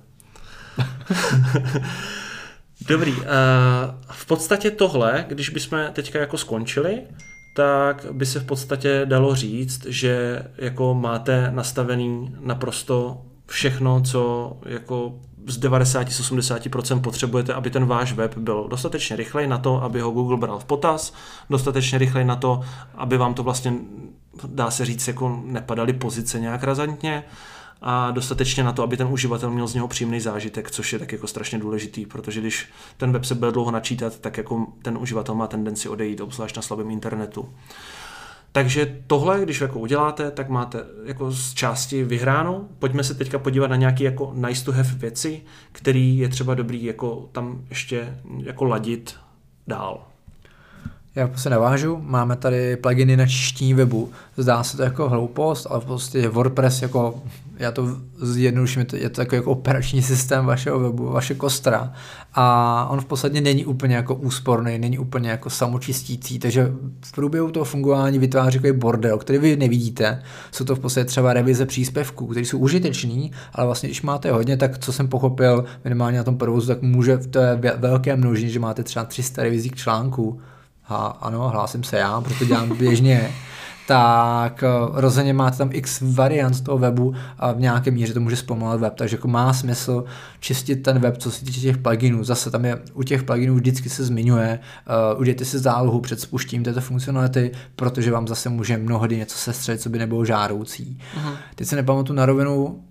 Dobrý, uh, v podstatě tohle, když bychom teďka jako skončili, tak by se v podstatě dalo říct, že jako máte nastavený naprosto všechno, co jako z 90-80% potřebujete, aby ten váš web byl dostatečně rychlej na to, aby ho Google bral v potaz, dostatečně rychlej na to, aby vám to vlastně, dá se říct, jako nepadaly pozice nějak razantně, a dostatečně na to, aby ten uživatel měl z něho příjemný zážitek, což je tak jako strašně důležitý, protože když ten web se bude dlouho načítat, tak jako ten uživatel má tendenci odejít, obzvlášť na slabém internetu. Takže tohle, když jako uděláte, tak máte jako z části vyhráno. Pojďme se teďka podívat na nějaké jako nice to have věci, které je třeba dobrý jako tam ještě jako ladit dál. Já se navážu, máme tady pluginy na čištění webu. Zdá se to jako hloupost, ale prostě WordPress jako, já to zjednoduším, je to takový jako operační systém vašeho webu, vaše kostra. A on v podstatě není úplně jako úsporný, není úplně jako samočistící, takže v průběhu toho fungování vytváří takový bordel, který vy nevidíte. Jsou to v podstatě třeba revize příspěvků, které jsou užitečný, ale vlastně když máte hodně, tak co jsem pochopil minimálně na tom provozu, tak může v té velké množení, že máte třeba 300 revizí k článku, a ano, hlásím se já, protože dělám běžně, tak eh, rozhodně máte tam x variant toho webu a v nějaké míře to může zpomalit web, takže jako má smysl čistit ten web, co se týče těch pluginů. Zase tam je u těch pluginů vždycky se zmiňuje, uh, udějte si zálohu před spuštěním této funkcionality, protože vám zase může mnohdy něco sestřelit, co by nebylo žádoucí. Uh-huh. Teď se nepamatuju na rovinu,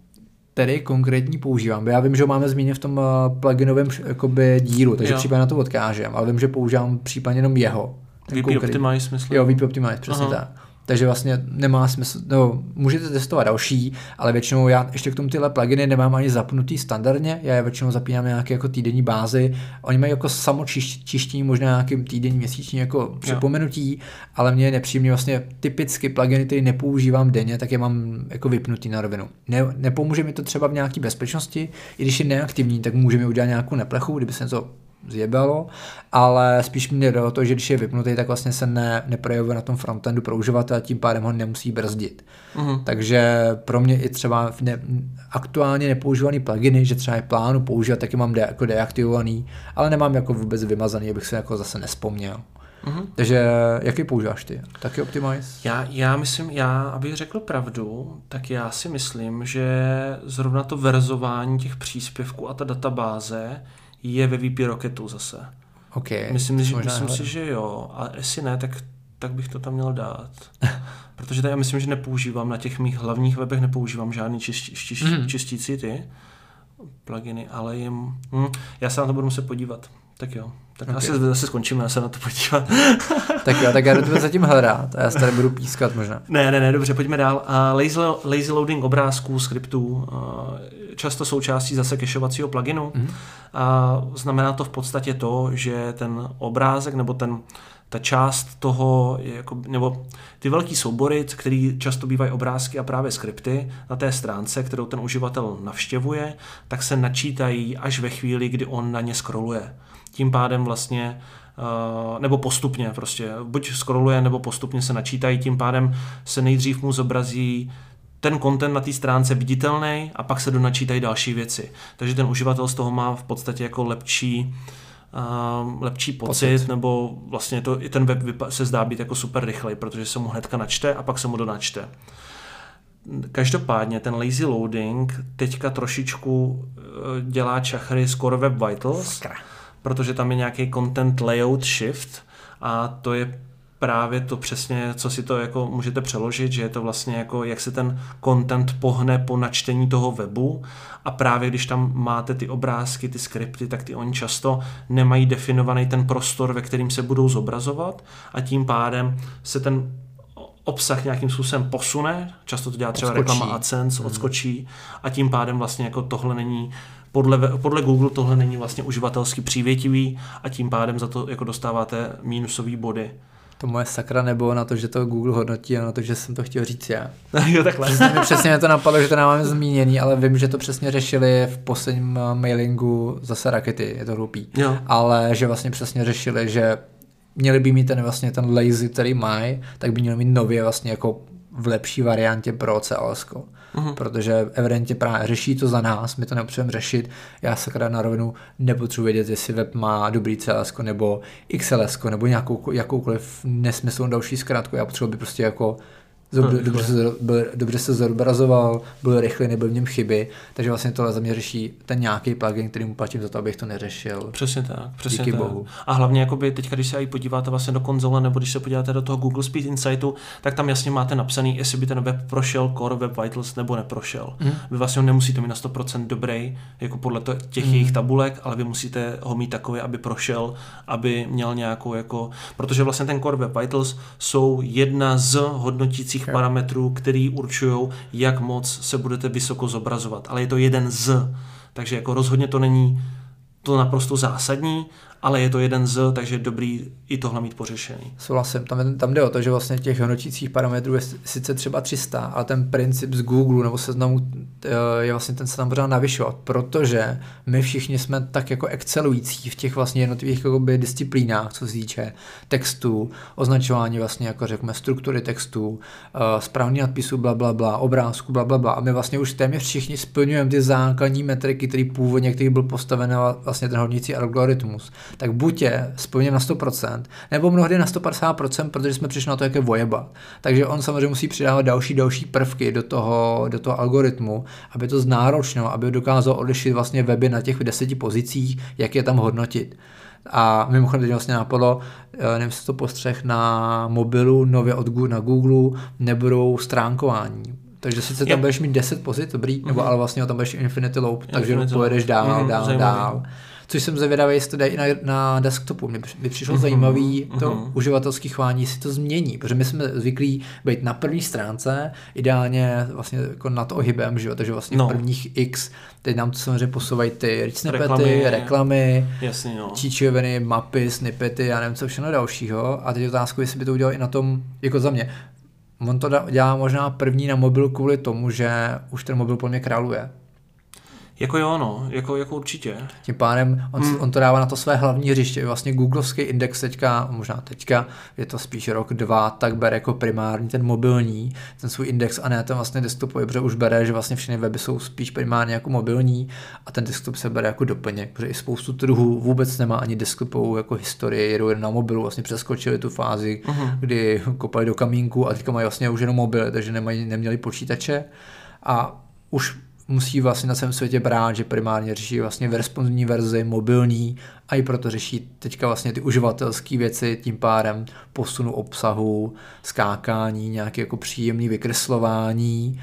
tedy konkrétní používám. Já vím, že ho máme zmínit v tom uh, pluginovém jakoby, dílu, takže případně na to odkážem, ale vím, že používám případně jenom jeho. VP Optimize, myslím. Jo, VP Optimize, přesně Aha. tak. Takže vlastně nemá smysl, no, můžete testovat další, ale většinou já ještě k tomu tyhle pluginy nemám ani zapnutý standardně, já je většinou zapínám nějaké jako týdenní bázy, oni mají jako samočištění, možná nějakým týdenní, měsíční jako připomenutí, ale mě je nepříjemný vlastně typicky pluginy, které nepoužívám denně, tak je mám jako vypnutý na rovinu. Ne, nepomůže mi to třeba v nějaké bezpečnosti, i když je neaktivní, tak může mi udělat nějakou neplechu, kdyby se něco zjebalo, ale spíš mě jde o to, že když je vypnutý, tak vlastně se ne, neprojevuje na tom frontendu pro uživatele, tím pádem ho nemusí brzdit. Uh-huh. Takže pro mě i třeba v ne, aktuálně nepoužívaný pluginy, že třeba je plánu používat, taky mám de, jako deaktivovaný, ale nemám jako vůbec vymazaný, abych se jako zase nespomněl. Mm-hmm. Takže jaký používáš ty? Taky Optimize? Já, já myslím, já, abych řekl pravdu, tak já si myslím, že zrovna to verzování těch příspěvků a ta databáze je ve VP Rocketu zase. Okay, myslím, že, myslím si, že jo. A jestli ne, tak, tak bych to tam měl dát. Protože tady já myslím, že nepoužívám na těch mých hlavních webech, nepoužívám žádný čist, čist, mm. čistící ty pluginy, ale jim, hm, já se na to budu muset podívat. Tak jo. Tak okay. asi zase skončíme, se na to podívat. tak jo, tak já to zatím hledat a já se tady budu pískat možná. Ne, ne, ne, dobře, pojďme dál. Uh, lazy, lazy loading obrázků, skriptů, uh, často součástí zase kešovacího pluginu. Mm-hmm. Uh, znamená to v podstatě to, že ten obrázek nebo ten ta část toho, je jako, nebo ty velký soubory, který často bývají obrázky a právě skripty na té stránce, kterou ten uživatel navštěvuje, tak se načítají až ve chvíli, kdy on na ně scrolluje. Tím pádem vlastně Uh, nebo postupně prostě, buď scrolluje, nebo postupně se načítají, tím pádem se nejdřív mu zobrazí ten content na té stránce viditelný a pak se donačítají další věci. Takže ten uživatel z toho má v podstatě jako lepší uh, lepší pocit, pocit, nebo vlastně to, i ten web se zdá být jako super rychlej, protože se mu hnedka načte a pak se mu donačte. Každopádně ten lazy loading teďka trošičku eh, dělá čachry z Core Web Vitals, Skra. protože tam je nějaký content layout shift a to je právě to přesně, co si to jako můžete přeložit, že je to vlastně jako, jak se ten content pohne po načtení toho webu. A právě když tam máte ty obrázky, ty skripty, tak ty oni často nemají definovaný ten prostor, ve kterým se budou zobrazovat. A tím pádem se ten obsah nějakým způsobem posune, často to dělá třeba odskočí. reklama AdSense, hmm. odskočí. A tím pádem vlastně jako tohle není podle, podle Google tohle není vlastně uživatelsky přívětivý. A tím pádem za to jako dostáváte mínusové body to moje sakra nebo na to, že to Google hodnotí a na to, že jsem to chtěl říct já. jo, takhle. Přesně, mi přesně to napadlo, že to nemáme zmíněný, ale vím, že to přesně řešili v posledním eh, mailingu zase rakety, je to hlupý. Jo. Ale že vlastně přesně řešili, že měli by mít ten vlastně ten lazy, který mají, tak by měli mít nově vlastně jako v lepší variantě pro CLS. Mm-hmm. Protože evidentně právě řeší to za nás, my to nepotřebujeme řešit. Já sakra na rovinu nepotřebuji vědět, jestli web má dobrý CLS nebo XLS nebo nějakou, jakoukoliv nesmyslnou další zkrátku. Já potřebuji prostě jako dobře, dobře, se, byl, dobře se zobrazoval, byl rychlý, nebyl v něm chyby, takže vlastně tohle za mě řeší ten nějaký plugin, který mu platím za to, abych to neřešil. Přesně tak, přesně Díky tak. bohu. A hlavně, jakoby teď, když se i podíváte vlastně do konzole, nebo když se podíváte do toho Google Speed Insightu, tak tam jasně máte napsaný, jestli by ten web prošel Core Web Vitals nebo neprošel. Mm. Vy vlastně nemusíte mít na 100% dobrý, jako podle to, těch mm. jejich tabulek, ale vy musíte ho mít takový, aby prošel, aby měl nějakou jako, protože vlastně ten Core Web Vitals jsou jedna z hodnotících okay. parametrů, který určují, jak moc se budete vysoko zobrazovat. Ale je to jeden z. Takže jako rozhodně to není to naprosto zásadní, ale je to jeden z, takže je dobrý i tohle mít pořešený. Souhlasím, tam, tam jde o to, že vlastně těch hodnotících parametrů je sice třeba 300, ale ten princip z Google nebo seznamu eh, je vlastně ten se tam pořád navyšovat, protože my všichni jsme tak jako excelující v těch vlastně jednotlivých jakoby, disciplínách, co se týče textu, označování vlastně jako řekněme struktury textu, uh, správný nadpisu, bla, bla, bla, obrázku, bla, bla, bla. A my vlastně už téměř všichni splňujeme ty základní metriky, který původně, který byl postaven vlastně ten hodnící algoritmus tak buď je splněn na 100%, nebo mnohdy na 150%, protože jsme přišli na to, jak je vojeba. Takže on samozřejmě musí přidávat další, další prvky do toho, do toho algoritmu, aby to znáročnilo, aby dokázal odlišit vlastně weby na těch deseti pozicích, jak je tam hodnotit. A mimochodem teď vlastně napadlo, eh, nevím, jestli to postřeh na mobilu, nově od Google, na Google, nebudou stránkování. Takže sice tam budeš mít 10 pozic, dobrý, mm-hmm. nebo mhm. ale vlastně tam budeš Infinity Loop, takže Infinity pojedeš dál, mm-hmm, dál, zajímavý. dál což jsem zvědavý, jestli to dají na, na desktopu. Mně by přišlo uh-huh, zajímavý to uh-huh. uživatelský chování, si to změní, protože my jsme zvyklí být na první stránce, ideálně vlastně jako nad ohybem, že jo? takže vlastně no. prvních X, teď nám to samozřejmě posouvají ty snippety, reklamy, reklamy jasně, no. číčoviny, mapy, snippety, já nevím co všechno dalšího. A teď otázku, jestli by to udělal i na tom, jako za mě, On to dělá možná první na mobil kvůli tomu, že už ten mobil po mě králuje. Jako jo, no, jako, jako určitě. Tím pádem on, hmm. on to dává na to své hlavní hřiště. Vlastně googlovský index teďka, možná teďka, je to spíš rok, dva, tak bere jako primární ten mobilní, ten svůj index a ne ten vlastně desktopový, protože už bere, že vlastně všechny weby jsou spíš primárně jako mobilní a ten desktop se bere jako doplněk, protože i spoustu trhů vůbec nemá ani desktopovou jako historii, jedou jen na mobilu, vlastně přeskočili tu fázi, uh-huh. kdy kopali do kamínku a teďka mají vlastně už jenom mobily, takže nemají, neměli počítače a už musí vlastně na svém světě brát, že primárně řeší vlastně v responsivní verzi, mobilní a i proto řeší teďka vlastně ty uživatelské věci, tím pádem posunu obsahu, skákání, nějaké jako příjemné vykreslování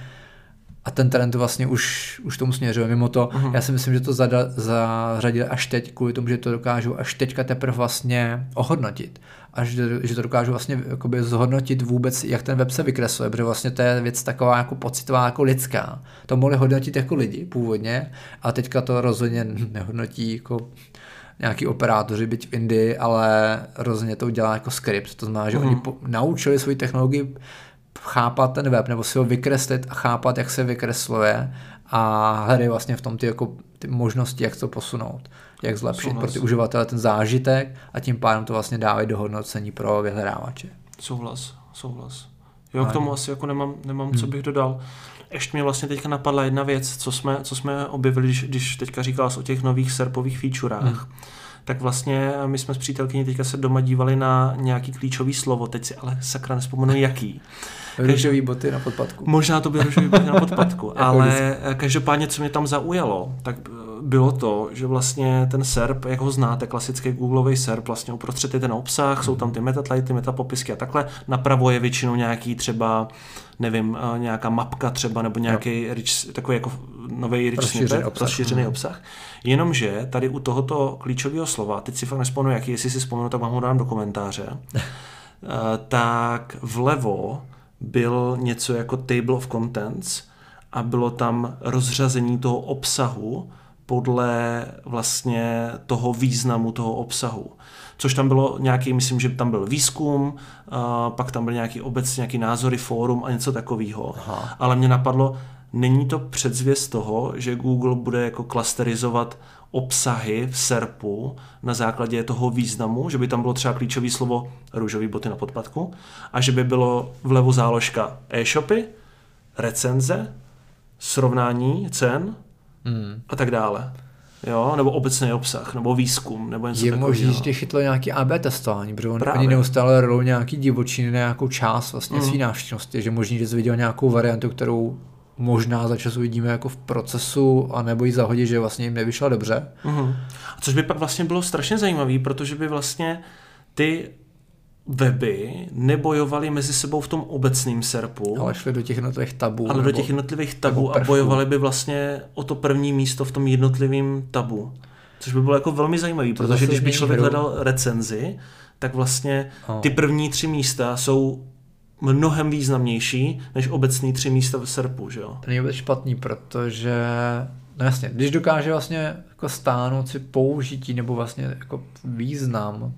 a ten trend vlastně už, už tomu směřuje. Mimo to, uh-huh. já si myslím, že to zada, zařadili až teď, kvůli tomu, že to dokážou až teďka teprve vlastně ohodnotit. Až že to dokážu vlastně jakoby zhodnotit vůbec, jak ten web se vykresluje, protože vlastně to je věc taková jako pocitová, jako lidská. To mohli hodnotit jako lidi původně, a teďka to rozhodně nehodnotí jako nějaký operátoři, byť v Indii, ale rozhodně to udělá jako skript. To znamená, že uh-huh. oni po, naučili svoji technologii chápat ten web, nebo si ho vykreslit a chápat, jak se vykresluje a hledají vlastně v tom ty, jako, ty možnosti, jak to posunout, jak zlepšit Souhlas. pro ty uživatele ten zážitek a tím pádem to vlastně dávají do hodnocení pro vyhledávače. Souhlas, souhlas. Jo, k tomu asi jako nemám, nemám hmm. co bych dodal. Ještě mě vlastně teďka napadla jedna věc, co jsme, co jsme objevili, když, když teďka říkal o těch nových serpových featurách. Hmm tak vlastně my jsme s přítelkyní teďka se doma dívali na nějaký klíčový slovo, teď si ale sakra nespomenu jaký. Růžový boty na podpadku. Možná to byly růžový boty na podpadku, ale každopádně, co mě tam zaujalo, tak bylo to, že vlastně ten SERP, jak ho znáte, klasický Googleový SERP, vlastně uprostřed je ten obsah, mm. jsou tam ty metatlajty, metapopisky a takhle. Napravo je většinou nějaký třeba, nevím, eh, nějaká mapka třeba, nebo nějaký no. rich, takový jako nový rich rozšířený snippet, obsah. rozšířený mm. obsah. Jenomže tady u tohoto klíčového slova, teď si fakt nespomenu, jaký, jestli si vzpomenu, tak vám ho dám do komentáře, eh, tak vlevo byl něco jako table of contents a bylo tam rozřazení toho obsahu podle vlastně toho významu toho obsahu. Což tam bylo nějaký, myslím, že tam byl výzkum, pak tam byl nějaký obecně nějaký názory, fórum a něco takového. Ale mě napadlo, není to předzvěst toho, že Google bude jako klasterizovat obsahy v SERPu na základě toho významu, že by tam bylo třeba klíčové slovo růžový boty na podpadku a že by bylo vlevo záložka e-shopy, recenze, srovnání cen hmm. a tak dále. Jo, nebo obecný obsah, nebo výzkum, nebo něco Je možné, že tě chytlo nějaký AB testování, protože on, oni neustále rolou nějaký divočiny na nějakou část vlastně mm. své návštěvnosti, že možný, že jsi viděl nějakou variantu, kterou možná za čas uvidíme jako v procesu, a nebo ji zahodit, že vlastně jim nevyšla dobře. Mm. A což by pak vlastně bylo strašně zajímavé, protože by vlastně ty weby nebojovaly mezi sebou v tom obecném serpu. Ale šli do těch jednotlivých tabů. Ale do těch jednotlivých tabů a bojovali by vlastně o to první místo v tom jednotlivém tabu. Což by bylo jako velmi zajímavé, protože když by člověk hledal recenzi, tak vlastně ty první tři místa jsou mnohem významnější než obecný tři místa v serpu, že jo? To není vůbec špatný, protože No jasně, když dokáže vlastně jako stáhnout si použití nebo vlastně jako význam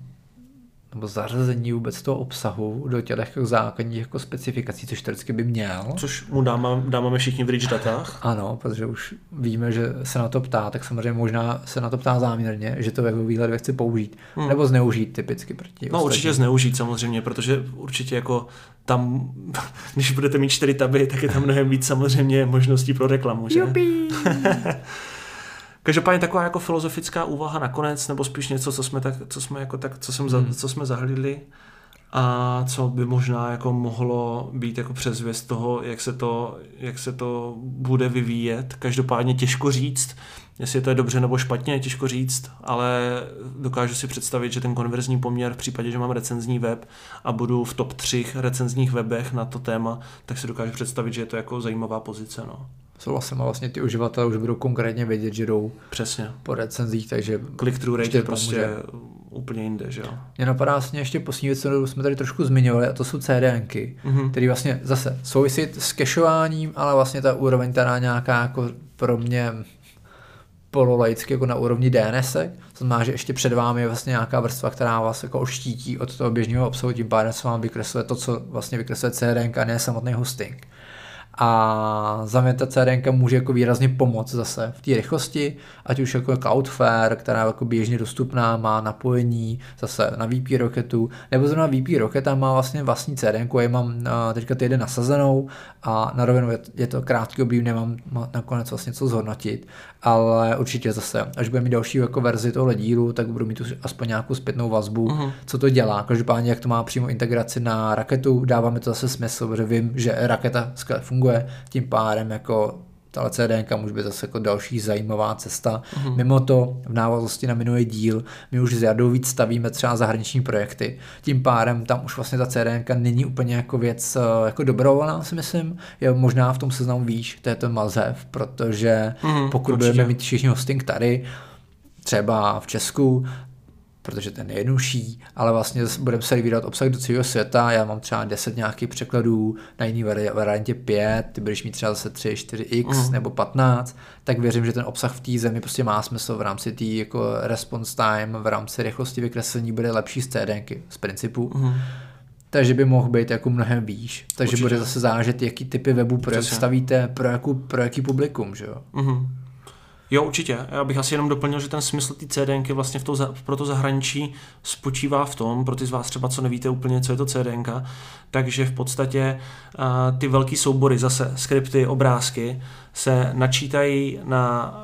nebo zařazení vůbec toho obsahu do těch jako základních jako specifikací, což teoreticky by měl. Což mu dáme, dáme všichni v rich datách. Ano, protože už víme, že se na to ptá, tak samozřejmě možná se na to ptá záměrně, že to jako výhled chci použít. Hmm. Nebo zneužít typicky proti No ostatní. určitě zneužít samozřejmě, protože určitě jako tam, když budete mít čtyři taby, tak je tam mnohem víc samozřejmě možností pro reklamu, že? Každopádně taková jako filozofická úvaha nakonec, nebo spíš něco, co jsme, tak, co jsme, jako tak, co jsem za, hmm. co jsme zahlídli a co by možná jako mohlo být jako předzvěst toho, jak se to, jak se to bude vyvíjet. Každopádně těžko říct, jestli to je dobře nebo špatně, těžko říct, ale dokážu si představit, že ten konverzní poměr v případě, že mám recenzní web a budu v top 3 recenzních webech na to téma, tak si dokážu představit, že je to jako zajímavá pozice. No souhlasím a vlastně ty uživatelé už budou konkrétně vědět, že jdou Přesně. po recenzích, takže click-through rate je prostě úplně jinde, že jo. Mě napadá vlastně ještě poslední věc, co jsme tady trošku zmiňovali, a to jsou CDNky, mm-hmm. které vlastně zase souvisí s cacheováním, ale vlastně ta úroveň teda nějaká jako pro mě pololaicky jako na úrovni DNS, to znamená, že ještě před vámi je vlastně nějaká vrstva, která vás jako oštítí od toho běžného obsahu, tím pádem se vám vykresluje to, co vlastně vykresluje CDN, a ne samotný hosting. A za mě ta CDN může jako výrazně pomoct zase v té rychlosti, ať už jako Cloudflare, která je jako běžně dostupná, má napojení zase na VP Rocketu, nebo zrovna VP Rocketa má vlastně vlastní CDN, já mám teďka týden nasazenou a na rovinu je to krátký období, nemám nakonec vlastně co zhodnotit, ale určitě zase, až budeme mít další jako verzi tohle dílu, tak budu mít aspoň nějakou zpětnou vazbu, uh-huh. co to dělá. Každopádně, jak to má přímo integraci na raketu, dáváme to zase smysl, protože vím, že raketa funguje, tím pádem jako tahle CDNK může být zase jako další zajímavá cesta. Mm-hmm. Mimo to, v návaznosti na minulý díl, my už s Jardou víc stavíme třeba zahraniční projekty. Tím pádem tam už vlastně ta CDNK není úplně jako věc eh, jako dobrovolná, si myslím. Je možná v tom seznamu výš, to je ten Malzev, protože mm-hmm, pokud určitě. budeme mít všichni hosting tady, třeba v Česku, protože ten je jednodušší, ale vlastně budeme se vydat obsah do celého světa, já mám třeba 10 nějakých překladů, na jiný variantě 5, ty budeš mít třeba zase 3, 4x mm. nebo 15, tak věřím, že ten obsah v té zemi prostě má smysl v rámci té jako response time, v rámci rychlosti vykreslení bude lepší z CDNky z principu. Mm. Takže by mohl být jako mnohem výš. Takže Určitě. bude zase záležet, jaký typy webu pro stavíte, pro, jakou, pro jaký publikum, že jo? Mm-hmm. Jo, určitě. Já bych asi jenom doplnil, že ten smysl té CDNky vlastně v to, pro to zahraničí spočívá v tom, pro ty z vás třeba, co nevíte úplně, co je to CDNK, takže v podstatě uh, ty velký soubory, zase skripty, obrázky, se načítají na,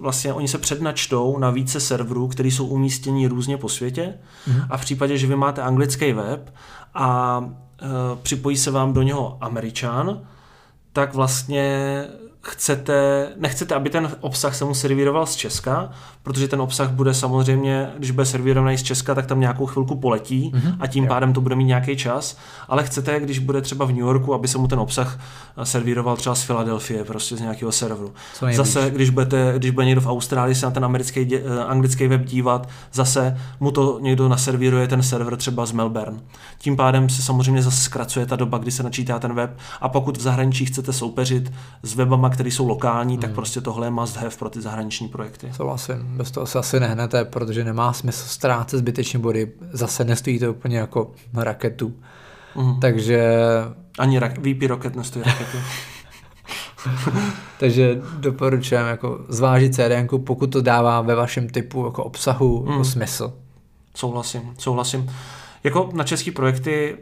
vlastně oni se přednačtou na více serverů, které jsou umístěni různě po světě mm-hmm. a v případě, že vy máte anglický web a uh, připojí se vám do něho američan, tak vlastně chcete, nechcete, aby ten obsah se mu servíroval z Česka, protože ten obsah bude samozřejmě, když bude servírovaný z Česka, tak tam nějakou chvilku poletí mm-hmm. a tím jo. pádem to bude mít nějaký čas, ale chcete, když bude třeba v New Yorku, aby se mu ten obsah eh, servíroval třeba z Filadelfie, prostě z nějakého serveru. Zase, když, budete, když bude někdo v Austrálii se na ten americký, eh, anglický web dívat, zase mu to někdo naservíruje ten server třeba z Melbourne. Tím pádem se samozřejmě zase zkracuje ta doba, kdy se načítá ten web a pokud v zahraničí chcete soupeřit s webama, které jsou lokální, hmm. tak prostě tohle je must have pro ty zahraniční projekty. Souhlasím, bez toho se asi nehnete, protože nemá smysl ztrácet zbytečně body, zase nestojí to úplně jako raketu. Hmm. Takže... Ani rak- VP Rocket nestojí raketu. Takže doporučujem jako zvážit CDN, pokud to dává ve vašem typu jako obsahu hmm. jako smysl. Souhlasím, souhlasím. Jako na české projekty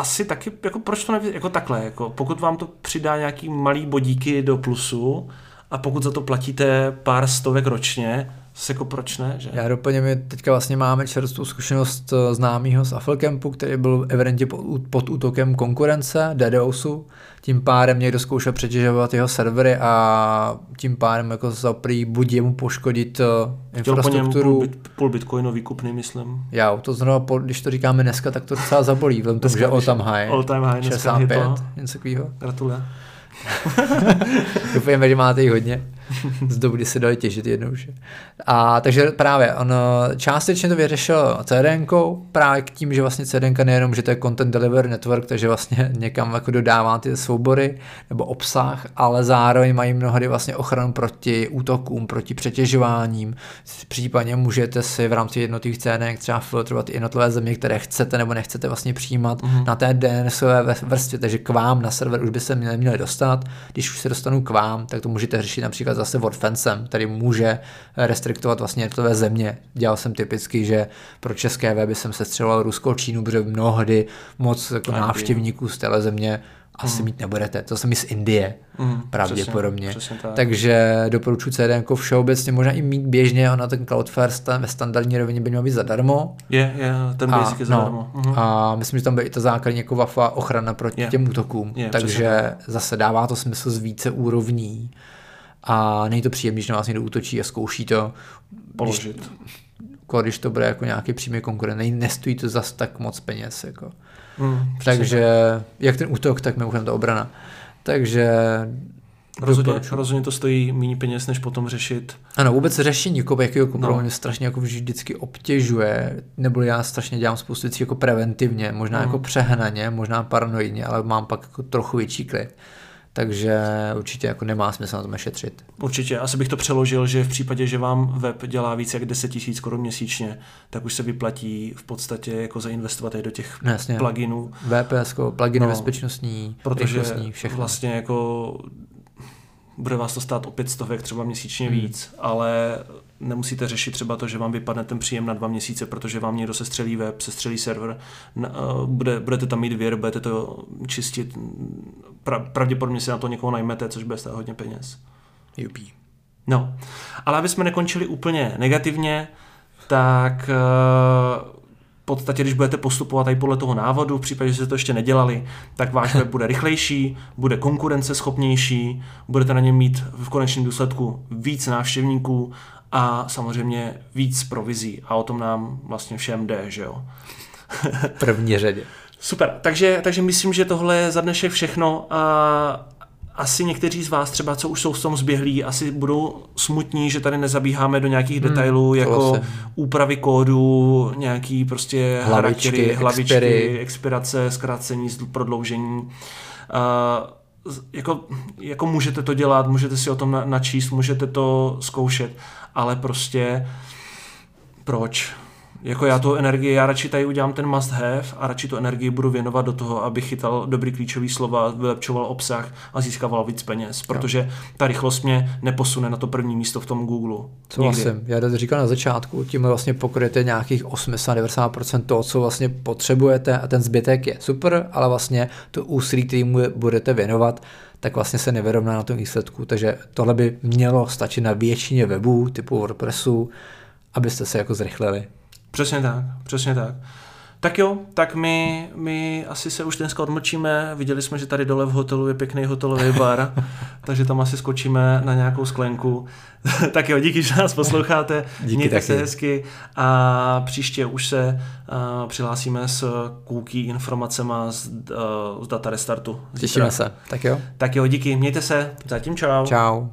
asi taky, jako proč to neví, jako takhle, jako pokud vám to přidá nějaký malý bodíky do plusu a pokud za to platíte pár stovek ročně, zase jako proč ne, že? Já doplním, my teďka vlastně máme čerstvou zkušenost eh, známého z Afflecampu, který byl evidentně pod útokem konkurence, DDoSu, tím pádem někdo zkoušel přetěžovat jeho servery a tím pádem jako za prý buď jemu poškodit uh, infrastrukturu. Půl, bit, půl výkupný, myslím. Já, to znovu, když to říkáme dneska, tak to docela zabolí, vzhledem tomu, že all time high. All time high, 65, něco takového. Gratulujem. Doufujeme, že máte jich hodně z doby, kdy se dali těžit jednoduše. A takže právě on částečně to vyřešil CDN, právě k tím, že vlastně CDN nejenom, že to je Content Delivery Network, takže vlastně někam jako dodává ty soubory nebo obsah, ale zároveň mají mnohdy vlastně ochranu proti útokům, proti přetěžováním. Případně můžete si v rámci jednotlivých CDN třeba filtrovat jednotlivé země, které chcete nebo nechcete vlastně přijímat mm-hmm. na té DNSové vrstvě, takže k vám na server už by se měli dostat. Když už se dostanou k vám, tak to můžete řešit například zase WordFencem, který může restriktovat vlastně jednotlivé země. Dělal jsem typicky, že pro české weby jsem se střeloval Rusko, Čínu, protože mnohdy moc jako návštěvníků z téhle země asi mm. mít nebudete. To jsem i z Indie, mm, pravděpodobně. Přesně, přesně tak. Takže doporučuji CDN všeobecně, možná i mít běžně, ona ten Cloudflare ve standardní rovině by měl být zadarmo. Je, je, ten basic a, je zadarmo. No, mm. A myslím, že tam by i ta základní jako wafa ochrana proti je. těm útokům. Je, Takže zase dává to smysl z více úrovní a není to příjemné, když na vás někdo útočí a zkouší to položit. Když, když to bude jako nějaký přímý konkurent, nestojí to zas tak moc peněz. Jako. Mm, Takže jak ten útok, tak mimochodem ta obrana. Takže Rozhodně, rozhodně to stojí méně peněz, než potom řešit. Ano, vůbec řešení jako jakého no. mě strašně jako vždycky obtěžuje, nebo já strašně dělám spoustu věcí jako preventivně, možná mm. jako přehnaně, možná paranoidně, ale mám pak jako trochu větší klid takže určitě jako nemá smysl na tom šetřit. Určitě, asi bych to přeložil, že v případě, že vám web dělá více jak 10 000 korun měsíčně, tak už se vyplatí v podstatě jako zainvestovat i do těch No, Jasně. pluginů, VPS, pluginy No, bezpečnostní, protože všechno. vlastně jako bude vás to stát o pět stovek třeba měsíčně Hmm. víc, ale nemusíte řešit třeba to, že vám vypadne ten příjem na dva měsíce, protože vám někdo sestřelí web, sestřelí server, na- eh, bude, budete tam mít věr, budete to čistit, pra, pravděpodobně si na to někoho najmete, což bude stát hodně peněz. Jupí. No, ale aby jsme nekončili úplně negativně, tak eh, v podstatě, když budete postupovat i podle toho návodu, v případě, že jste to ještě nedělali, tak váš web bude rychlejší, bude konkurenceschopnější, budete na něm mít v konečném důsledku víc návštěvníků a samozřejmě víc provizí. A o tom nám vlastně všem jde, že jo. První řadě. Super, takže, takže myslím, že tohle je za dnešek všechno a asi někteří z vás třeba, co už jsou v tom zběhlí, asi budou smutní, že tady nezabíháme do nějakých Hmm, detailů, jako souhlasím. úpravy kódu, nějaký prostě Hlavičky, charaktery, hlavičky, expiry. expirace, zkrácení, prodloužení. Uh, jako, jako můžete to dělat, můžete si o tom na- načíst, můžete to zkoušet, ale prostě proč? Jako já tu energii, já radši tady udělám ten must have a radši tu energii budu věnovat do toho, abych chytal dobrý klíčový slova, vylepšoval obsah a získával víc peněz, protože ta rychlost mě neposune na to první místo v tom Google. Souhlasím. Já to říkal na začátku, tím vlastně pokryjete nějakých 80-90% toho, co vlastně potřebujete a ten zbytek je super, ale vlastně to úsilí, který mu budete věnovat, tak vlastně se nevyrovná na tom výsledku. Takže tohle by mělo stačit na většině webů typu WordPressu, abyste se jako zrychlili. Přesně tak, přesně tak. Tak jo, tak my, my asi se už dneska odmlčíme. Viděli jsme, že tady dole v hotelu je pěkný hotelový bar, takže tam asi skočíme na nějakou sklenku. tak jo, díky, že nás posloucháte. Díky Mějte taky. se hezky a příště už se uh, přihlásíme s cookie informacema z, uh, z data restartu. Těšíme se. Tak jo. Tak jo, díky, mějte se. Zatím čau. Čau.